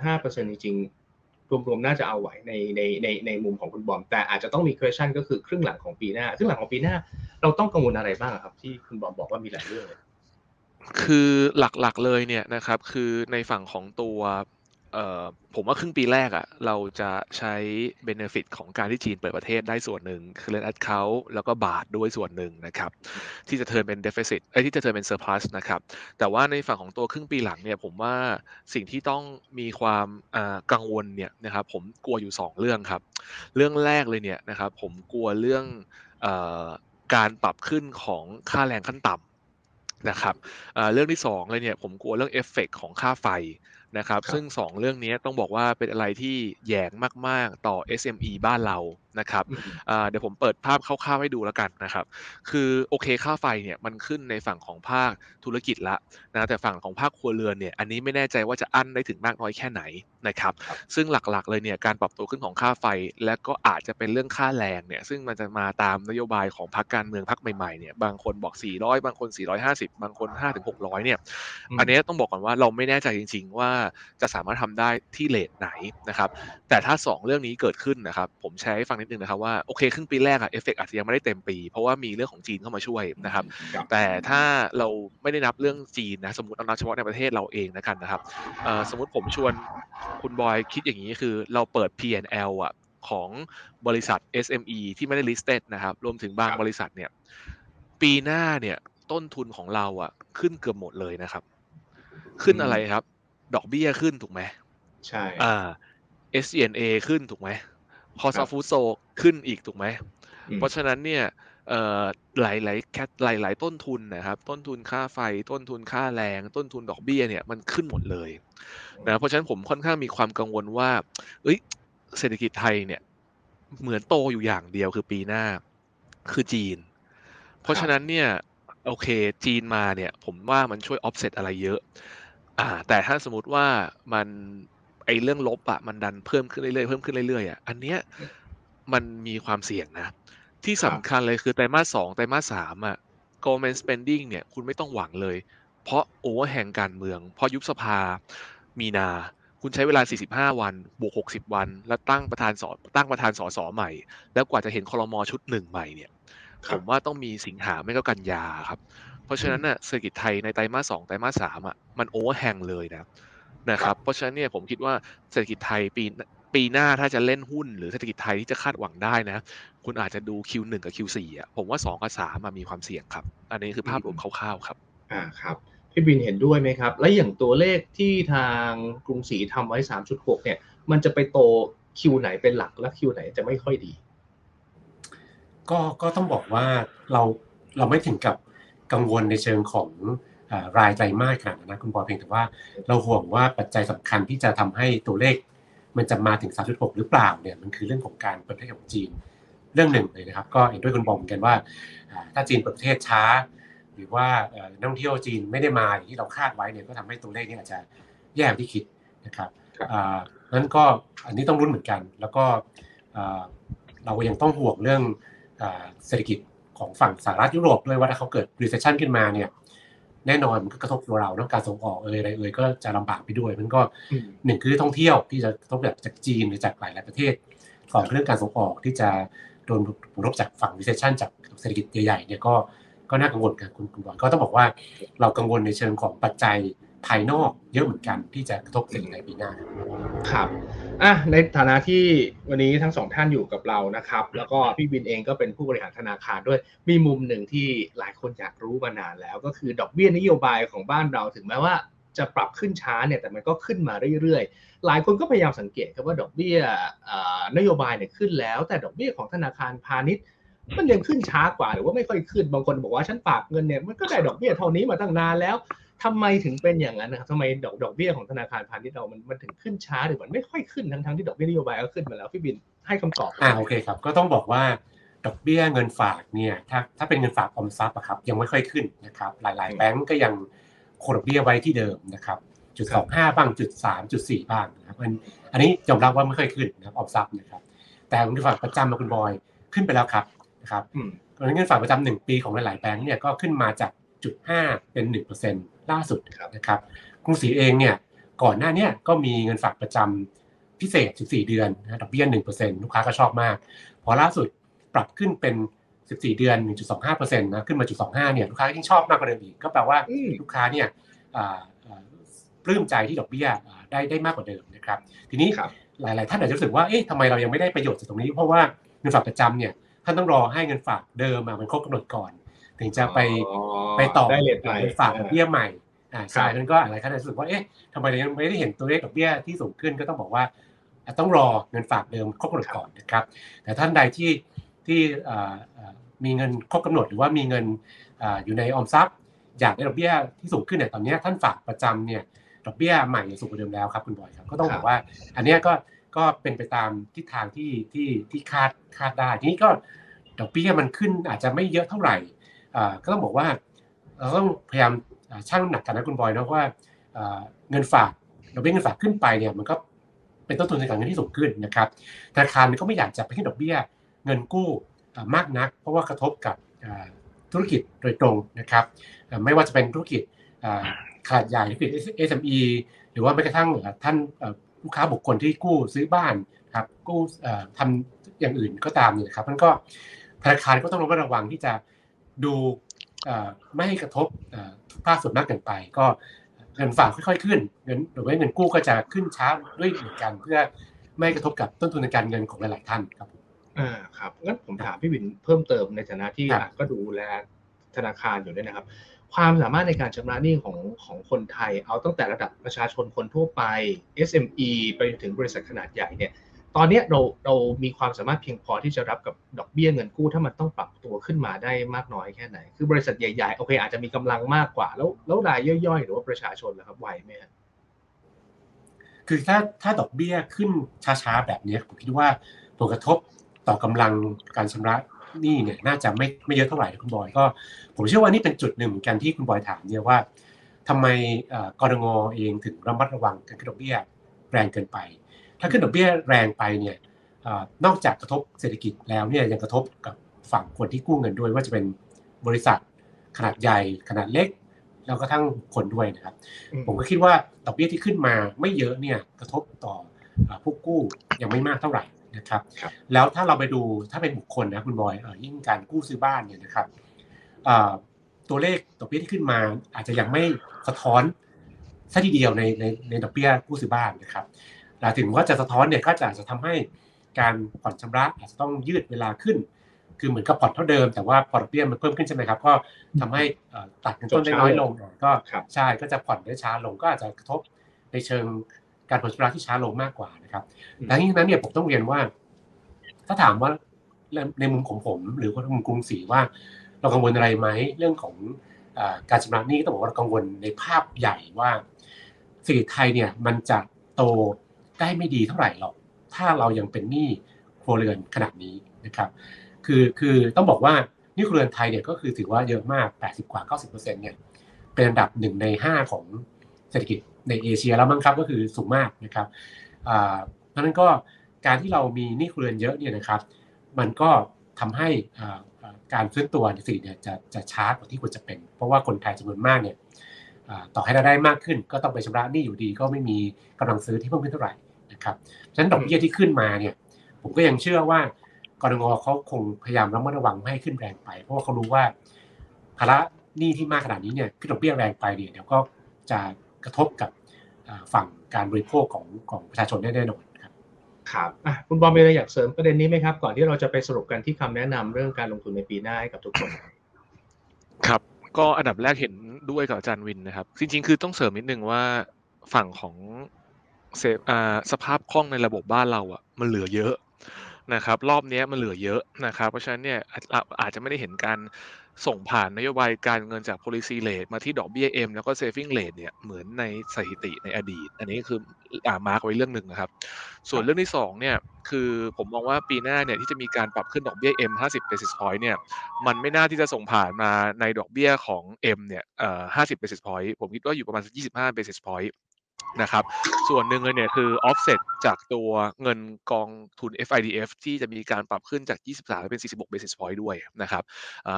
0.5%จริงๆ รวมๆ น่าจะเอาไหวในในในในมุมของคุณบอม แต่อาจจะต้องมี question ก็คือครึ่งหลังของปีหน้า ครึ่งหลังของปีหน้า เราต้องกังวลอะไรบ้างครับ ที่คุณบอมบอกว่ามีหลายเรื่องเลยคือหลักๆเลยเนี่ยนะครับคือในฝั่งของตัว เอ่อผมว่าครึ่งปีแรกอะเราจะใช้ benefit ของการที่จีนเปิดประเทศได้ส่วนหนึ่งคือ current account แล้วก็บาทด้วยส่วนหนึ่งนะครับ ที่จะ turn เป็น deficit ไอ้ที่จะ turn เป็น surplus นะครับ แต่ว่าในฝั่งของตัวครึ่งปีหลังเนี่ยผมว่าสิ่งที่ต้องมีความกังวลเนี่ยนะครับผมกลัวอยู่ 2 เรื่องครับ เรื่องแรกเลยเนี่ยนะครับผมกลัวเรื่องการปรับขึ้นของค่าแรงขั้นต่ำนะครับเรื่องที่2เลยเนี่ยผมกลัวเรื่องเอฟเฟกของค่าไฟ นะครับ ซึ่ง 2 เรื่องนี้ต้องบอกว่าเป็นอะไรที่แยงมาก ๆ ต่อ SME บ้านเรา นะครับเดี๋ยวผมเปิดภาพคร่าวๆให้ดูแล้วกันนะครับ คือโอเคค่าไฟเนี่ยมันขึ้นในฝั่งของภาคธุรกิจละนะแต่ฝั่งของภาคครัวเรือนเนี่ยอันนี้ไม่แน่ใจว่าจะอั้นได้ถึงมากน้อยแค่ไหนนะครับ ซึ่งหลักๆเลยเนี่ยการปรับตัวขึ้นของค่าไฟ และก็อาจจะเป็นเรื่องค่าแรงเนี่ยซึ่งมันจะมาตามนโยบายของพรรคการเมืองพรรคใหม่ๆเนี่ยบางคนบอก 400 บางคน 450 บางคน 5-600 เนี่ยอันนี้ต้องบอกก่อนว่าเราไม่แน่ใจจริง ๆ ว่าจะสามารถทำได้ที่เลทไหนนะครับแต่ถ้า 2 เรื่องนี้เกิดขึ้นนะครับผมแชร์ให้ฟังนิดนึงนะครับว่าโอเคครึ่งปีแรกอะเอฟเฟกอาจจะยังไม่ได้เต็มปี เพราะว่ามีเรื่องของจีนเข้ามาช่วยนะครับ แต่ถ้าเราไม่ได้นับเรื่องจีนนะสมมติเอานับเฉพาะในประเทศเราเองนะกันนะครับสมมติผมชวนคุณบอยคิดอย่างนี้คือเราเปิด P&L อะของบริษัท SME ที่ไม่ได้ listed นะครับ รวมถึงบางบริษัทเนี่ย ปีหน้าเนี่ยต้นทุนของเราอะ ขึ้นเกือบหมดเลยนะครับ ขึ้นอะไรครับ ดอกเบี้ยขึ้นถูกไหมใช่อ่า SCNA ขึ้นถูกไหม คอสฟูโซขึ้นอีกถูกไหม เพราะฉะนั้นเนี่ยหลายหลายแคทหลายหลายต้นทุนนะครับ ต้นทุนค่าไฟต้นทุนค่าแรง ต้นทุนดอกเบี้ยเนี่ยมันขึ้นหมดเลยนะเพราะฉะนั้นผมค่อนข้างมีความกังวลว่าเอ้ยเศรษฐกิจไทยเนี่ยเหมือนโตอยู่อย่างเดียวคือปีหน้าคือจีน เพราะฉะนั้นเนี่ยโอเคจีนมาเนี่ยผมว่ามันช่วยออฟเซตอะไรเยอะอ่าแต่ถ้าสมมติว่ามัน ไอ้เรื่องลบอะมันดันเพิ่มขึ้นเรื่อยๆเพิ่มขึ้นเรื่อยๆอะอันเนี้ยมันมีความเสี่ยงนะ ที่สำคัญเลยคือไตรมาสสองไตรมาสสามอะ government spending เนี่ยคุณไม่ต้องหวังเลย เพราะ overhang การเมืองพอยุบสภามีนา คุณใช้เวลา 45 วัน บวก 60 วัน แล้วตั้งประธานสอตั้งประธานสอสอใหม่ แล้วกว่าจะเห็นคอรมอชุดหนึ่งใหม่เนี่ยผมว่าต้องมีสิงหาไม่ก็กันยาครับ เพราะฉะนั้นน่ะเศรษฐกิจไทยในไตรมาสสองไตรมาสสามอะมันโอเวอร์แฮงเลยนะ นะครับเพราะฉะนั้นเนี่ยผมคิดว่าเศรษฐกิจไทยปีปีหน้าถ้าจะเล่นหุ้น หรือเศรษฐกิจไทยที่จะคาดหวังได้นะ คุณอาจจะดู Q1 กับ Q4 อะผมว่า 2 กับ3มามีความเสี่ยงครับ อันนี้คือภาพรวมคร่าวๆครับอ่าครับพี่บินเห็นด้วยไหมครับ และอย่างตัวเลขที่ทางกรุงศรีทำไว้ 3.6 เนี่ย มันจะไปโตคิวไหนเป็นหลักและคิวไหนจะไม่ค่อยดี ก็ก็ต้องบอกว่าเราเราไม่ถึงกับกังวลในเชิงของ รายใจมากขนาดนั้นนะคุณบอยเพียงแต่ว่าเราห่วงว่าปัจจัยสำคัญที่จะทำให้ตัวเลข มันจะมาถึง 3.6 หรือเปล่าเนี่ยมันคือเรื่องของการเปิดประเทศของจีนเรื่องหนึ่งเลยนะครับ ก็เห็นด้วยคุณบอมเหมือนกันว่า ถ้าจีนเปิดประเทศช้า หรือว่านักท่องเที่ยวจีนไม่ได้มาอย่างที่เราคาดไว้เนี่ยก็ทำให้ตัวเลขนี้อาจจะแย่ที่คิดนะครับนั้นก็อันนี้ต้องรุ้นเหมือนกัน แล้วก็เรายังต้องห่วงเรื่องเศรษฐกิจของฝั่งสหรัฐยุโรปด้วยว่าถ้าเขาเกิด recession ขึ้นมาเนี่ย แน่นอนมันก็กระทบตัวเราเนาะการส่งออกเอยอะไรเอยก็จะลำบากไปด้วย มันก็หนึ่งคือท่องเที่ยวที่จะต้องแบบจากจีนหรือจากหลายหลายประเทศสองเรื่องการส่งออกที่จะโดนผลกระทบจากฝั่ง recession จากเศรษฐกิจใหญ่ๆเนี่ยก็ก็น่ากังวลกันคุณคุณบอยก็ต้องบอกว่าเรากังวลในเชิงของปัจจัย ภายนอกเยอะเหมือนกันที่จะกระทบเศรษฐกิจในปีหน้าครับอะในฐานะที่วันนี้ทั้งสองท่านอยู่กับเรานะครับ แล้วก็พี่บินเองก็เป็นผู้บริหารธนาคารด้วยมีมุมหนึ่งที่หลายคนอยากรู้มานานแล้ว ก็คือดอกเบี้ยนโยบายของบ้านเราถึงแม้ว่าจะปรับขึ้นช้าเนี่ยแต่มันก็ขึ้นมาเรื่อยๆ หลายคนก็พยายามสังเกตครับว่าดอกเบี้ยนโยบายเนี่ยขึ้นแล้ว แต่ดอกเบี้ยของธนาคารพาณิชย์ มันยังขึ้นช้ากว่าหรือว่าไม่ค่อยขึ้นบางคนบอกว่าฉันฝากเงินเนี่ยมันก็ได้ดอกเบี้ยเท่านี้มาตั้งนานแล้ว ทำไมถึงเป็นอย่างนั้นนะครับทำไมดอกดอกเบี้ยของธนาคารพาณิชย์เรามันมันถึงขึ้นช้าหรือมันไม่ค่อยขึ้นทั้งทั้งที่ดอกเบี้ยนโยบายก็ขึ้นมาแล้วพี่บินให้คำตอบอ่าโอเคครับก็ต้องบอกว่าดอกเบี้ยเงินฝากเนี่ยถ้าถ้าเป็นเงินฝากออมทรัพย์ครับยังไม่ค่อยขึ้นนะครับหลาย ๆ แบงก์ก็ยังคงดอกเบี้ยไว้ที่เดิมนะครับจุดสองห้าบ้างจุดสามจุดสี่บ้างนะครับอันนี้ยอมรับว่าไม่ค่อยขึ้นนะครับออมทรัพย์นะครับแต่เงินฝากประจำมาคุณบอยขึ้นไปแล้วครับนะครับตอนนี้เงินฝากประจำหนึ่งปีของหลาย ๆ แบงก์เนี่ยก็ขึ้นมาจาก จุดห้าเป็นหนึ่งเปอร์เซ็นต์ล่าสุดนะครับกรุงศรีเองเนี่ยก่อนหน้านี้ก็มีเงินฝากประจำพิเศษ 14 เดือนนะดอกเบี้ย 1%ลูกค้าก็ชอบมาก พอล่าสุดปรับขึ้นเป็น 14 เดือน 1.25%นะขึ้นมาจุด25 เนี่ยลูกค้ายิ่งชอบมากกว่าเดิมอีกก็แปลว่าลูกค้าเนี่ยปลื้มใจที่ดอกเบี้ยได้ได้มากกว่าเดิมนะครับทีนี้หลาย ๆ ท่านอาจจะรู้สึกว่าเอ๊ะทำไมเรายังไม่ได้ประโยชน์จากตรงนี้ เพราะว่าเงินฝากประจำเนี่ยท่านต้องรอให้เงินฝากเดิมมันครบกำหนดก่อน ถึงจะไปไปต่อได้เป็นฝากดอกเบี้ยใหม่อ่าใช่มันก็อะไรขนาดรู้สึกว่าเอ๊ะทำไมยังไม่ได้เห็นตัวเลขดอกเบี้ยที่สูงขึ้นก็ต้องบอกว่าต้องรอเงินฝากเดิมครบกำหนดก่อนนะครับ แต่ท่านใดที่ที่มีเงินครบกำหนดหรือว่ามีเงินอยู่ในออมทรัพย์ อยากได้ดอกเบี้ยที่สูงขึ้นเนี่ยตอนนี้ท่านฝากประจำเนี่ยดอกเบี้ยใหม่สูงกว่าเดิมแล้วครับคุณบอยครับก็ต้องบอกว่า อันนี้ก็ก็เป็นไปตามทิศทางที่ที่ที่คาดคาดได้ทีนี้ก็ดอกเบี้ยมันขึ้นอาจจะไม่เยอะเท่าไหร่ ก็ต้องบอกว่าเราต้องพยายามชั่งน้ำหนักกันนะคุณบอยนะว่าเงินฝากดอกเบี้ยเงินฝากขึ้นไปเนี่ยมันก็เป็นต้นทุนในการเงินที่สูงขึ้นนะครับธนาคารก็ไม่อยากจะไปขึ้นดอกเบี้ยเงินกู้มากนัก เพราะว่ากระทบกับธุรกิจโดยตรงนะครับไม่ว่าจะเป็นธุรกิจขนาดใหญ่ธุรกิจ SME หรือว่าแม้กระทั่งท่านลูกค้าบุคคลที่กู้ซื้อบ้านครับกู้ทำอย่างอื่นก็ตามนี่ครับมันก็ธนาคารก็ต้องระมัดระวังที่จะ ดูไม่ให้กระทบภาคส่วนมากเกินไป ก็เงินฝากค่อยๆขึ้นเงินหรือว่าเงินกู้ก็จะขึ้นช้าด้วยเหมือนกัน เพื่อไม่กระทบกับต้นทุนในการเงินของหลายๆท่านครับอ่าครับงั้นผมถามพี่วินเพิ่มเติมในฐานะที่ก็ดูแลธนาคารอยู่ด้วยนะครับ ความสามารถในการชำระหนี้ของของคนไทย เอาตั้งแต่ระดับประชาชนคนทั่วไป SME ไปถึงบริษัทขนาดใหญ่เนี่ย ตอนนี้เราเรามีความสามารถเพียงพอที่จะรับกับดอกเบี้ยเงินกู้ถ้ามันต้องปรับตัวขึ้นมาได้มากน้อยแค่ไหน คือบริษัทใหญ่ๆ โอเค อาจจะมีกำลังมากกว่า แล้วแล้วรายย่อยๆ หรือว่าประชาชนล่ะครับไหวไหมครับคือถ้าถ้าดอกเบี้ยขึ้นช้าๆแบบนี้ผมคิดว่าผลกระทบต่อกำลังการชำระหนี้เนี่ยน่าจะไม่ไม่เยอะเท่าไหร่คุณบอยก็ ผมเชื่อว่านี่เป็นจุดหนึ่งเหมือนกันที่คุณบอยถามเนี่ยว่าทำไมกรงเองถึงระมัดระวังการขึ้นดอกเบี้ยแรงเกินไป ถ้าขึ้นดอกเบี้ยแรงไปเนี่ยนอกจากกระทบเศรษฐกิจแล้วเนี่ยยังกระทบกับฝั่งคนที่กู้เงินด้วย ว่าจะเป็นบริษัทขนาดใหญ่ขนาดเล็ก แล้วก็ทั้งคนด้วยนะครับ ผมก็คิดว่าดอกเบี้ยที่ขึ้นมาไม่เยอะเนี่ยกระทบต่อผู้กู้ยังไม่มากเท่าไหร่นะครับ แล้วถ้าเราไปดูถ้าเป็นบุคคลนะคุณบอยยิ่งการกู้ซื้อบ้านเนี่ยนะครับตัวเลขดอกเบี้ยที่ขึ้นมา อาจจะยังไม่สะท้อนซะทีเดียวในในในดอกเบี้ยกู้ซื้อบ้านนะครับ หาถึงว่าจะสะท้อนเนี่ยก็จะจะทำให้การผ่อนชำระอาจจะต้องยืดเวลาขึ้น คือเหมือนกับผ่อนเท่าเดิม แต่ว่าผ่อนเบี้ยมันเพิ่มขึ้นใช่ไหมครับก็ทำให้ตัดเงินต้นได้น้อยลงก็ใช่ก็จะผ่อนได้ช้าลงก็อาจจะกระทบในเชิงการผ่อนชำระที่ช้าลงมากกว่านะครับดังนั้นเนี่ยผมต้องเรียนว่า ถ้าถามว่าในมุมของผม หรือว่ามุมกรุงศรีว่า เรากังวลอะไรไหมเรื่องของการชำระหนี้ต้องบอกว่าเรากังวลในภาพใหญ่ว่าเศรษฐกิจไทยเนี่ยมันจะโต ได้ไม่ดีเท่าไหร่หรอก ถ้าเรายังเป็นหนี้ครัวเรือนขนาดนี้นะครับคือคือต้องบอกว่านี้ครัวเรือนไทยเนี่ยก็คือถือว่าเยอะมาก 80 กว่า 90%เนี่ยเป็นอันดับหนึ่งใน 5 ของเศรษฐกิจในเอเชียแล้วมั้งครับก็คือสูงมากนะครับอ่าเพราะนั้นก็การที่เรามีหนี้ครัวเรือนเยอะเนี่ยนะครับ มันก็ทำให้การฟื้นตัวในสิเนี่ยจะจะช้ากว่าที่ควรจะเป็น เพราะว่าคนไทยจำนวนมากเนี่ยต่อให้เราได้มากขึ้น ก็ต้องไปชำระหนี้อยู่ดี ก็ไม่มีกำลังซื้อที่เพิ่มขึ้นเท่าไหร่ นะครับฉะนั้นดอกเบี้ยที่ขึ้นมาเนี่ย ผมก็ยังเชื่อว่ากรงงเขาคงพยายามระมัดระวังไม่ให้ขึ้นแรงไป เพราะว่าเขารู้ว่าภาระหนี้ที่มากขนาดนี้เนี่ยขึ้นดอกเบี้ยแรงไปเนี่ยเดี๋ยวก็จะกระทบกับฝั่งการบริโภคของของประชาชนแน่นอนครับครับคุณบอมมีอะไรอยากเสริมประเด็นนี้ไหมครับ ก่อนที่เราจะไปสรุปกันที่คำแนะนำเรื่องการลงทุนในปีหน้าให้กับทุกคนครับ ก็อันดับแรกเห็นด้วยกับอาจารย์วินนะครับ จริง ๆ คือต้องเสริมนิดนึงว่าฝั่งของ เซสภาพคล่องในระบบบ้านเราอะมันเหลือเยอะนะครับรอบนี้มันเหลือเยอะนะครับเพราะฉะนั้นเนี่ยอาจจะไม่ได้เห็นการส่งผ่านนโยบายการเงินจาก policy rate มาที่ดอกเบี้ย M แล้วก็ saving rate เนี่ยเหมือนในสถิติในอดีต อันนี้คืออ่ามาร์กไว้เรื่องหนึ่งนะครับ ส่วนเรื่องที่2เนี่ยคือผมมองว่าปีหน้าเนี่ยที่จะมีการปรับขึ้นดอกเบี้ย M 50 basis point เนี่ยมันไม่น่าที่จะส่งผ่านมาในดอกเบี้ยของ M เนี่ยเอ่อ50 basis point ผมคิดว่าอยู่ประมาณ 25 basis point นะครับ ส่วนหนึ่งเลยเนี่ยคือ offset จากตัวเงินกองทุน FIDF ที่จะมีการปรับขึ้นจาก 23 เป็น 46 basis point ด้วยนะครับ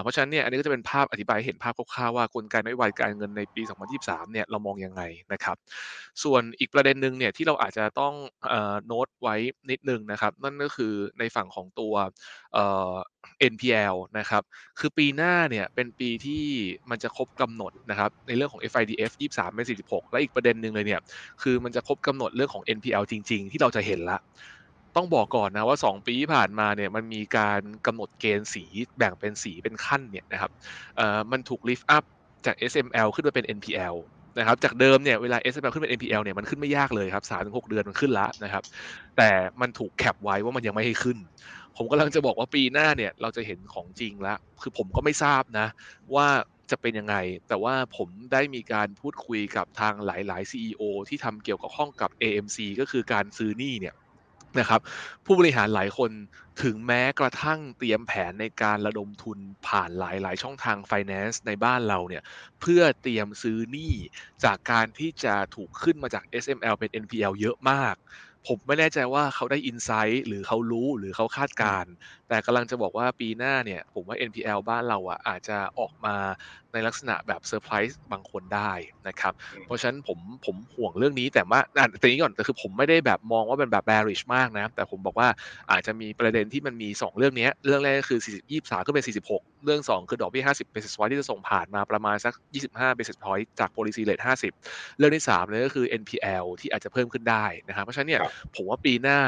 เพราะฉะนั้นเนี่ยอันนี้ก็จะเป็นภาพอธิบายเห็นภาพคร่าวๆว่ากลไกนโยบายการเงินในปี 2023 เนี่ยเรามองยังไงนะครับ ส่วนอีกประเด็นหนึ่งเนี่ยที่เราอาจจะต้องโน้ตไว้นิดนึงนะครับ นั่นก็คือในฝั่งของตัว NPL นะครับ คือปีหน้าเนี่ยเป็นปีที่มันจะครบกำหนดนะครับในเรื่องของ FIDF 23เป็น46 และอีกประเด็นหนึ่งเลยเนี่ยคือมันจะครบกำหนดเรื่องของ NPL จริง ๆ ที่เราจะเห็นละ ต้องบอกก่อนนะว่า 2 ปีที่ผ่านมาเนี่ยมันมีการกำหนดเกณฑ์สีแบ่งเป็นสีเป็นขั้นเนี่ยนะครับเอ่อมันถูก lift up จาก SML ขึ้นมาเป็น NPL นะครับจากเดิมเนี่ยเวลา SML ขึ้นเป็น NPL เนี่ยมันขึ้นไม่ยากเลยครับ3-6เดือนมันขึ้นละนะครับ แต่มันถูกแคปไว้ว่ามันยังไม่ให้ขึ้น ผมกำลังจะบอกว่าปีหน้าเนี่ยเราจะเห็นของจริงล้วคือผมก็ไม่ทราบนะ ว่าจะเป็นยังไง แต่ว่าผมได้มีการพูดคุยกับทางหลาย ๆ CEO ที่ทำเกี่ยวกับห้องกับ AMC ก็คือการซื้อนี่เนี่ยนะครับผู้บริหารหลายคนถึงแม้กระทั่งเตรียมแผนในการระดมทุนผ่านหลาย ๆ ช่องทาง finance ในบ้านเราเนี่ยเพื่อเตรียมซื้อหนี้จากการที่จะถูกขึ้นมาจาก SML เป็น NPL เยอะมาก ผมไม่แน่ใจว่าเขาได้อินไซต์หรือเขารู้หรือเขาคาดการ แต่กำลังจะบอกว่าปีหน้าเนี่ยผมว่า NPL บ้านเราอะอาจจะออกมาในลักษณะแบบเซอร์ไพรส์บางคนได้นะครับ เพราะฉะนั้นผมผมห่วงเรื่องนี้แต่ว่าแต่นี้ก่อนแต่คือผมไม่ได้แบบมองว่าเป็นแบบ bearish มากนะ แต่ผมบอกว่าอาจจะมีประเด็นที่มันมี 2 เรื่องนี้เรื่องแรกก็คือ 40 23ก็เป็น 46 เรื่อง 2 คือดอกเบี้ย50 basis point ที่จะส่งผ่านมาประมาณสัก 25 basis point จาก policy rate 50 เรื่องที่3เลยก็คือ NPL ที่อาจจะเพิ่มขึ้นได้นะครับเพราะฉะนั้นเนี่ยผมว่าปีหน้า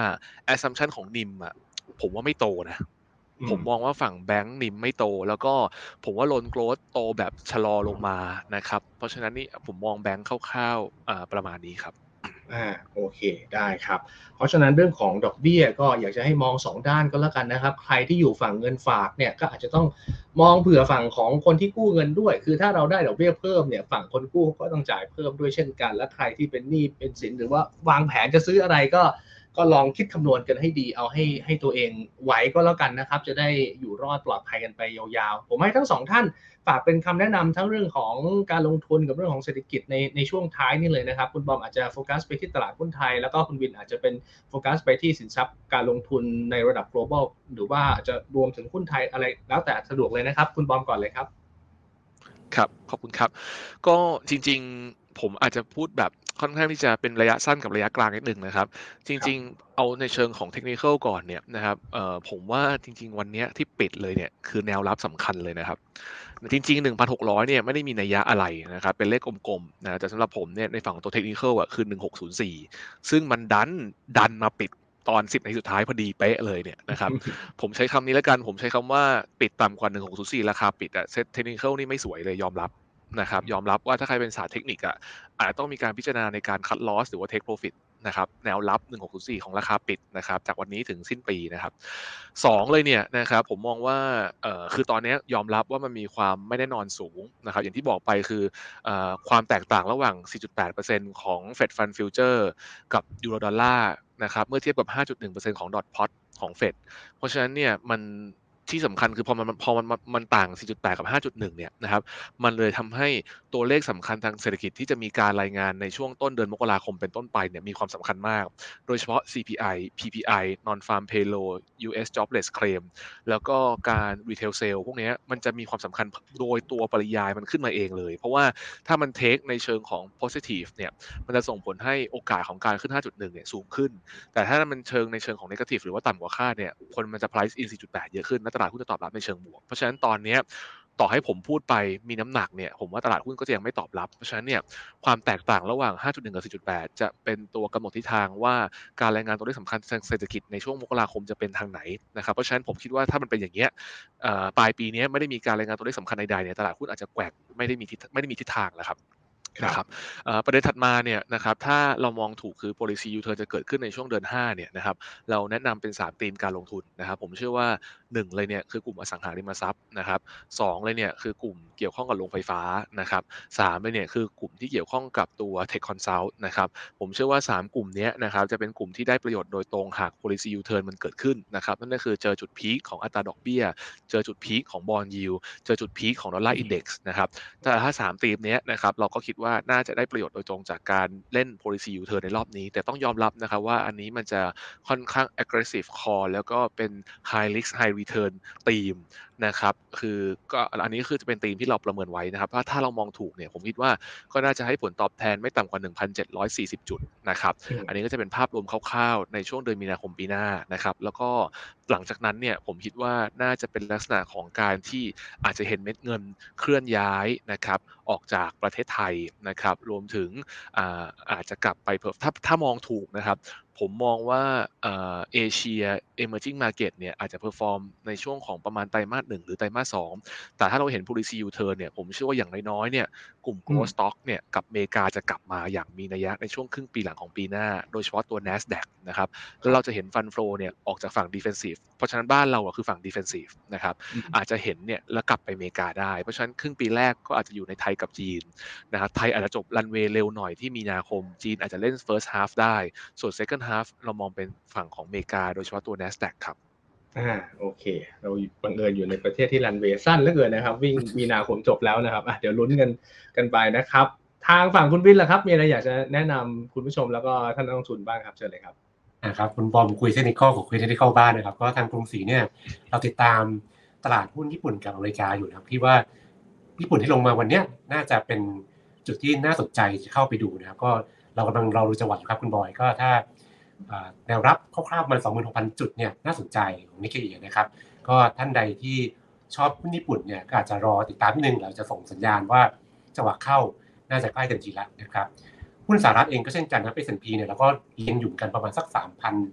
assumption ของนิมอะ ผมว่าไม่โตนะ ผมมองว่าฝั่งแบงก์นิมไม่โต แล้วก็ผมว่าโลนโกรดโตแบบชะลอลงมานะครับ เพราะฉะนั้นนี่ผมมองแบงก์คร่าวๆประมาณนี้ครับอ่าโอเคได้ครับ เพราะฉะนั้นเรื่องของดอกเบี้ยก็อยากจะให้มอง 2 ด้านก็แล้วกันนะครับ ใครที่อยู่ฝั่งเงินฝากเนี่ยก็อาจจะต้องมองเผื่อฝั่งของคนที่กู้เงินด้วย คือถ้าเราได้ดอกเบี้ยเพิ่มเนี่ยฝั่งคนกู้ก็ต้องจ่ายเพิ่มด้วยเช่นกัน และใครที่เป็นหนี้เป็นสินหรือว่าวางแผนจะซื้ออะไรก็ ก็ลองคิดคำนวณกันให้ดีเอาให้ให้ตัวเองไหวก็แล้วกันนะครับ จะได้อยู่รอดปลอดภัยกันไปยาวๆ ผมให้ทั้งสองท่านฝากเป็นคำแนะนำทั้งเรื่องของการลงทุนกับเรื่องของเศรษฐกิจในในช่วงท้ายนี่เลยนะครับ คุณบอมอาจจะโฟกัสไปที่ตลาดหุ้นไทย แล้วก็คุณวินอาจจะเป็นโฟกัสไปที่สินทรัพย์การลงทุนในระดับ global หรือว่าจะรวมถึงหุ้นไทยอะไรแล้วแต่สะดวกเลยนะครับ คุณบอมก่อนเลยครับ ครับขอบคุณครับ ก็จริง ๆ ผมอาจจะพูดแบบ ค่อนข้างที่จะเป็นระยะสั้นกับระยะกลางนิดหนึ่งนะครับ จริงๆ เอาในเชิงของเทคนิคก่อนเนี่ยนะครับเอ่อผมว่าจริง ๆ วันนี้ที่ปิดเลยเนี่ยคือแนวรับสำคัญเลยนะครับ จริง ๆ 1,600 เนี่ยไม่ได้มีนัยยะอะไรนะครับ เป็นเลขกลมๆนะแต่สำหรับผมเนี่ยในฝั่งตัวเทคนิคอะคือ 1604 ซึ่งมันดันดันมาปิดตอน 10 ในสุดท้ายพอดีเป๊ะเลยเนี่ยนะครับ ผมใช้คำนี้แล้วกัน ผมใช้คำว่าปิดต่ำกว่า 1604 ราคาปิดอะเซ็ตเทคนิคนี่ไม่สวยเลยยอมรับ นะครับยอมรับว่าถ้าใครเป็นศาสตร์เทคนิคอะอาจต้องมีการพิจารณาในการ cut loss หรือว่า take profit นะครับแนวรับ 1604 ของราคาปิดนะครับจากวันนี้ถึงสิ้นปีนะครับสองเลยเนี่ยนะครับผมมองว่าเอ่อคือตอนนี้ยอมรับว่ามันมีความไม่แน่นอนสูงนะครับอย่างที่บอกไปคือเอ่อความแตกต่างระหว่าง 4.8%ของ Fed Fund Future กับ Eurodollar นะครับเมื่อเทียบกับ 5.1%ของดอทพอตของเฟดเพราะฉะนั้นเนี่ยมัน ที่สำคัญคือพอมันพอมันมันต่าง 4.8 กับ 5.1 เนี่ยนะครับมันเลยทำให้ตัวเลขสำคัญทางเศรษฐกิจที่จะมีการรายงานในช่วงต้นเดือนมกราคมเป็นต้นไปเนี่ยมีความสำคัญมาก โดยเฉพาะ CPI PPI Non Farm Payroll US Jobless Claim แล้วก็การ Retail Sale พวกนี้มันจะมีความสำคัญโดยตัวปริยายมันขึ้นมาเองเลย เพราะว่าถ้ามันเทคในเชิงของ positive เนี่ยมันจะส่งผลให้โอกาสของการขึ้น 5.1 เนี่ยสูงขึ้น แต่ถ้ามันเชิงในเชิงของ negative หรือว่าต่ำกว่าคาดเนี่ยคนมันจะ price in 4.8 เยอะขึ้นและลาดหุ้นจะตอบรับในเชิงบวก เพราะฉะนั้นตอนนี้ต่อให้ผมพูดไปมีน้ำหนักเนี่ยผมว่าตลาดหุ้นก็จะยังไม่ตอบรับ เพราะฉะนั้นเนี่ยความแตกต่างระหว่าง 5.1 กับ 4.8 จะเป็นตัวกำหนดทิศทางว่าการรายงานตัวเลขสำคัญทางเศรษฐกิจในช่วงมกราคมจะเป็นทางไหนนะครับเพราะฉะนั้นผมคิดว่าถ้ามันเป็นอย่างเงี้ยปลายปีนี้ไม่ได้มีการรายงานตัวเลขสำคัญใดๆเนี่ยตลาดหุ้นอาจจะแกว่งไม่ได้มีไม่ได้มีทิศทางแล้วครับ นะครับประเด็นถัดมาเนี่ยนะครับถ้าเรามองถูกคือ policy U-turn จะเกิดขึ้นในช่วงเดือน5เนี่ยนะครับเราแนะนำเป็น 3 ธีมการลงทุนนะครับ ผมเชื่อว่า 1 เลยเนี่ยคือกลุ่มอสังหาริมทรัพย์นะครับสเลยเนี่ยคือกลุ่มเกี่ยวข้องกับโรงไฟฟ้านะครับสเลยเนี่ยคือกลุ่มที่เกี่ยวข้องกับตัว tech consult นะครับผมเชื่อว่า 3 กลุ่มนี้นะครับจะเป็นกลุ่มที่ได้ประโยชน์โดยตรงหาก policy U-turn มันเกิดขึ้นนะครับนั่นก็คือเจอจุดพีคของอัตราดอกเบี้ย เจอจุด peak ของ bond yield เจอจุด peak ของ Dollar Index นะครับแต่ถ้า 3 ธีมนี้นะครับเราก็คิดว่าน่าจะได้ประโยชน์โดยตรงจากการเล่น policy U-turn ในรอบนี้ แต่ต้องยอมรับนะครับว่าอันนี้มันจะค่อนข้าง aggressive call แล้วก็เป็น high risk high return theme นะครับ คือก็อันนี้คือจะเป็นธีมที่เราประเมินไว้นะครับว่าถ้าเรามองถูกเนี่ยผมคิดว่าก็น่าจะให้ผลตอบแทนไม่ต่ำกว่า 1,740 จุดนะครับ อันนี้ก็จะเป็นภาพรวมคร่าวๆ ในช่วงเดือนมีนาคมปีหน้านะครับ แล้วก็หลังจากนั้นเนี่ยผมคิดว่าน่าจะเป็นลักษณะของการที่อาจจะเห็นเม็ดเงินเคลื่อนย้ายนะครับออกจากประเทศไทยนะครับ รวมถึงอาอาจจะกลับไปเพิ่มถ้าถ้ามองถูกนะครับ ผมมองว่าเอเชีย emerging market เนี่ยอาจจะ perform ในช่วงของประมาณไตรมาสหนึ่งหรือไตรมาสสองแต่ถ้าเราเห็น policy U-turn เนี่ยผมเชื่อว่าอย่างน้อยๆเนี่ยกลุ่ม growth stock เนี่ยกับเมกาจะกลับมาอย่างมีนัยยะในช่วงครึ่งปีหลังของปีหน้า โดยเฉพาะตัว NASDAQ นะครับแล้วเราจะเห็น fund flow เนี่ยออกจากฝั่ง defensive เพราะฉะนั้นบ้านเราคือฝั่ง defensive นะครับอาจจะเห็นเนี่ยแล้วกลับไปเมกาได้ เพราะฉะนั้นครึ่งปีแรกก็อาจจะอยู่ในไทยกับจีนนะครับไทยอาจจะจบรันเวย์เร็วหน่อยที่มีนาคมจีนอาจจะเล่น first half ได้ส่วน second half เรามองเป็นฝั่งของเมกา โดยเฉพาะตัว NASDAQ ครับอ่าโอเค เราบังเอิญอยู่ในประเทศที่รันเวย์สั้นเหลือเกินนะครับ วิ่งมีนาคมจบแล้วนะครับอะเดี๋ยวลุ้นกันกันไปนะครับ ทางฝั่งคุณวินล่ะครับ มีอะไรอยากจะแนะนำคุณผู้ชมแล้วก็ท่านนักลงทุนบ้างครับเชิญเลยครับนะครับคุณบอมคุยเทคนิคของคุยเทคนิคบ้านนะครับก็ทางกรุงศรีเนี่ยเราติดตามตลาดหุ้นญี่ปุ่นกับอเมริกาอยู่นะครับที่ว่าญี่ปุ่นที่ลงมาวันนี้น่าจะเป็นจุดที่น่าสนใจจะเข้าไปดูนะครับ ก็เรากำลังเราดูจังหวะครับคุณบอยก็ถ้า แนวรับคร่าวๆมัน26,000 จุดเนี่ยน่าสนใจของนิกเกอีนะครับ ก็ท่านใดที่ชอบหุ้นญี่ปุ่นเนี่ยก็อาจจะรอติดตามนิดนึงเราจะส่งสัญญาณว่าจังหวะเข้าน่าจะใกล้เต็มทีแล้วนะครับหุ้นสหรัฐเองก็เช่นกันนะ S&P เนี่ยเราก็เลี้ยงอยู่กันประมาณสัก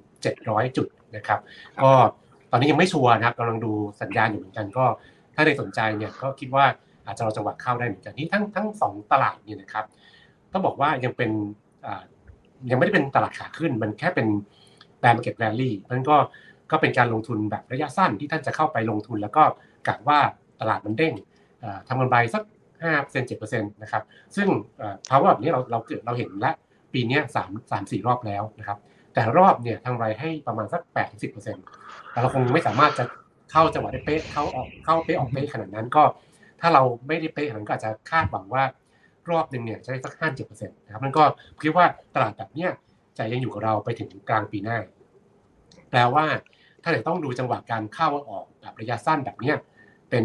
3,700 จุดนะครับก็ตอนนี้ยังไม่ชัวร์นะครับกำลังดูสัญญาณอยู่เหมือนกันก็ ถ้าใดสนใจเนี่ยก็คิดว่าอาจจะรอจังหวะเข้าได้เหมือนกันที่ทั้งทั้งสองตลาดเนี่ยนะครับต้องบอกว่ายังเป็น ยังไม่ได้เป็นตลาดขาขึ้น มันแค่เป็นแบร์มาเก็ตแวลลี่นั่นก็ก็เป็นการลงทุนแบบระยะสั้นที่ท่านจะเข้าไปลงทุน แล้วก็กะว่าตลาดมันเด้งทำกำไรสักห้าเปอร์เซ็นะครับ ซึ่งภาวะแบบนี้เราเราเกิดเราเห็นและปีนี้สามสามสี่รอบแล้วนะครับ แต่รอบเนี่ยทางไรให้ประมาณสักแปดถึงแต่เราคงไม่สามารถจะเข้าจังหวะได้เป๊ะเข้าออกเข้าเป๊ะออกเป๊ะขนาดนั้นก็ ถ้าเราไม่ได้เป๊ะขนาดนั้นก็อาจจะคาดหวังว่า รอบหนึ่งเนี่ยจะได้สักห้าเจ็ดเปอร์เซ็นต์นะครับมันก็คิดว่าตลาดแบบเนี้ยจะยังอยู่กับเราไปถึงกลางปีหน้า แปลว่าถ้าไหนต้องดูจังหวะการเข้าออกแบบระยะสั้นแบบเนี้ยเป็น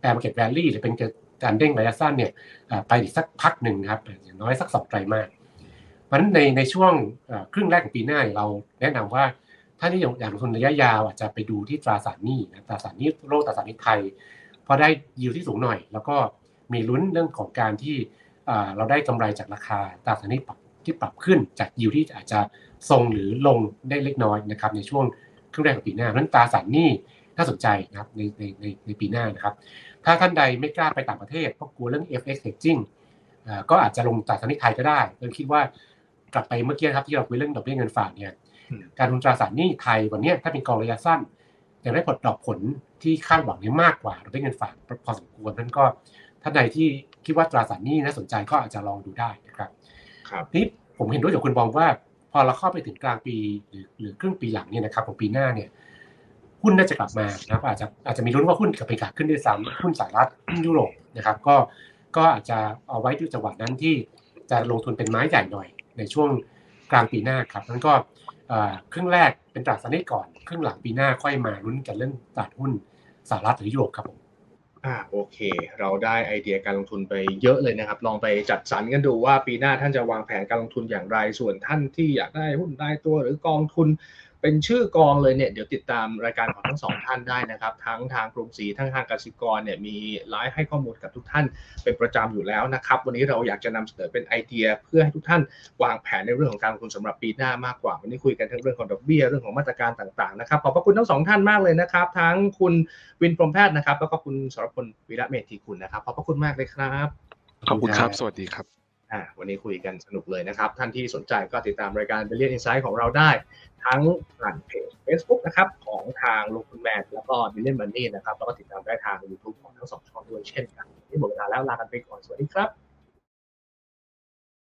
แปรมาเก็ตแวลลี่หรือเป็นการเด้งระยะสั้นเนี่ยไปอีกสักพักหนึ่งครับอย่างน้อยสักสองไตรมาสเพราะฉะนั้นในในช่วงครึ่งแรกของปีหน้าเราแนะนำว่าถ้าที่อยากลงทุนระยะยาวอาจจะไปดูที่ตราสารหนี้นะตราสารหนี้โลกตราสารหนี้ไทยพอได้ยิวที่สูงหน่อย แล้วก็มีลุ้นเรื่องของการที่ เราได้กำไรจากราคาตราสารหนี้ปรับที่ปรับขึ้นจากยิวที่อาจจะทรงหรือลงได้เล็กน้อยนะครับในช่วงครึ่งแรกของปีหน้าเพราะนั้นตราสารหนี้น่าสนใจนะครับในในในในปีหน้านะครับ ถ้าท่านใดไม่กล้าไปต่างประเทศเพราะกลัวเรื่อง FX hedging ก็อาจจะลงตราสารหนี้ไทยก็ได้เราคิดว่ากลับไปเมื่อกี้ครับที่เราคุยเรื่องดอกเบี้ยเงินฝากเนี่ยการลงตราสารหนี้ไทยวันนี้ถ้าเป็นกองระยะสั้นยังได้ผลดอกผลที่คาดหวังนี้มากกว่าดอกเบี้ยเงินฝากพอสมควรนั้นก็ท่านใดที่ คิดว่าตราสารหนี้น่าสนใจก็อาจจะลองดูได้นะครับครับนี่ผมเห็นด้วยกับคุณบองว่า พอเราเข้าไปถึงกลางปีหรือหรือครึ่งปีหลังเนี่ยนะครับของปีหน้าเนี่ยหุ้นน่าจะกลับมานะครับอาจจะอาจจะมีลุ้นว่าหุ้นกับอเมริกาขึ้นด้วยซ้ำหุ้นสหรัฐหุ้นยุโรปนะครับ ก็ก็อาจจะเอาไว้ที่จังหวะนั้นที่จะลงทุนเป็นไม้ใหญ่หน่อย ในช่วงกลางปีหน้าครับนั้นก็ครึ่งแรกเป็นตราสารหนี้ก่อน ครึ่งหลังปีหน้าค่อยมาลุ้นกันเรื่องตลาดหุ้นสหรัฐหรือยุโรปครับผม อ่าโอเค เราได้ไอเดียการลงทุนไปเยอะเลยนะครับ ลองไปจัดสรรกันดูว่าปีหน้าท่านจะวางแผนการลงทุนอย่างไร ส่วนท่านที่อยากได้หุ้นได้ตัวหรือกองทุน เป็นชื่อกองเลยเนี่ยเดี๋ยวติดตามรายการของทั้งสองท่านได้นะครับ ทั้งทางกรุงศรีทั้งทางกสิกรเนี่ยมีไลฟ์ให้ข้อมูลกับทุกท่านเป็นประจำอยู่แล้วนะครับ วันนี้เราอยากจะนำเสนอเป็นไอเดีย เพื่อให้ทุกท่านวางแผนในเรื่องของการลงทุนสำหรับปีหน้ามากกว่า วันนี้คุยกันทั้งเรื่องของดอกเบี้ยเรื่องของมาตรการต่างๆนะครับขอบพระคุณทั้งสองท่านมากเลยนะครับ ทั้งคุณวินพรมแพทย์นะครับ แล้วก็คุณสรพลวีระเมธีกุลนะครับขอบพระคุณมากเลยครับขอบคุณครับ สวัสดีครับ อ่าวันนี้คุยกันสนุกเลยนะครับ ท่านที่สนใจก็ติดตามรายการ Billion Insight ของเราได้ ทั้งผ่านเพจ Facebook นะครับของทางลงทุนแมนแล้วก็ Billion Money นะครับแล้วก็ติดตามได้ทาง YouTube ของทั้งสองช่องด้วยเช่นกัน ที่หมดเวลาแล้วลากันไปก่อนสวัสดีครับ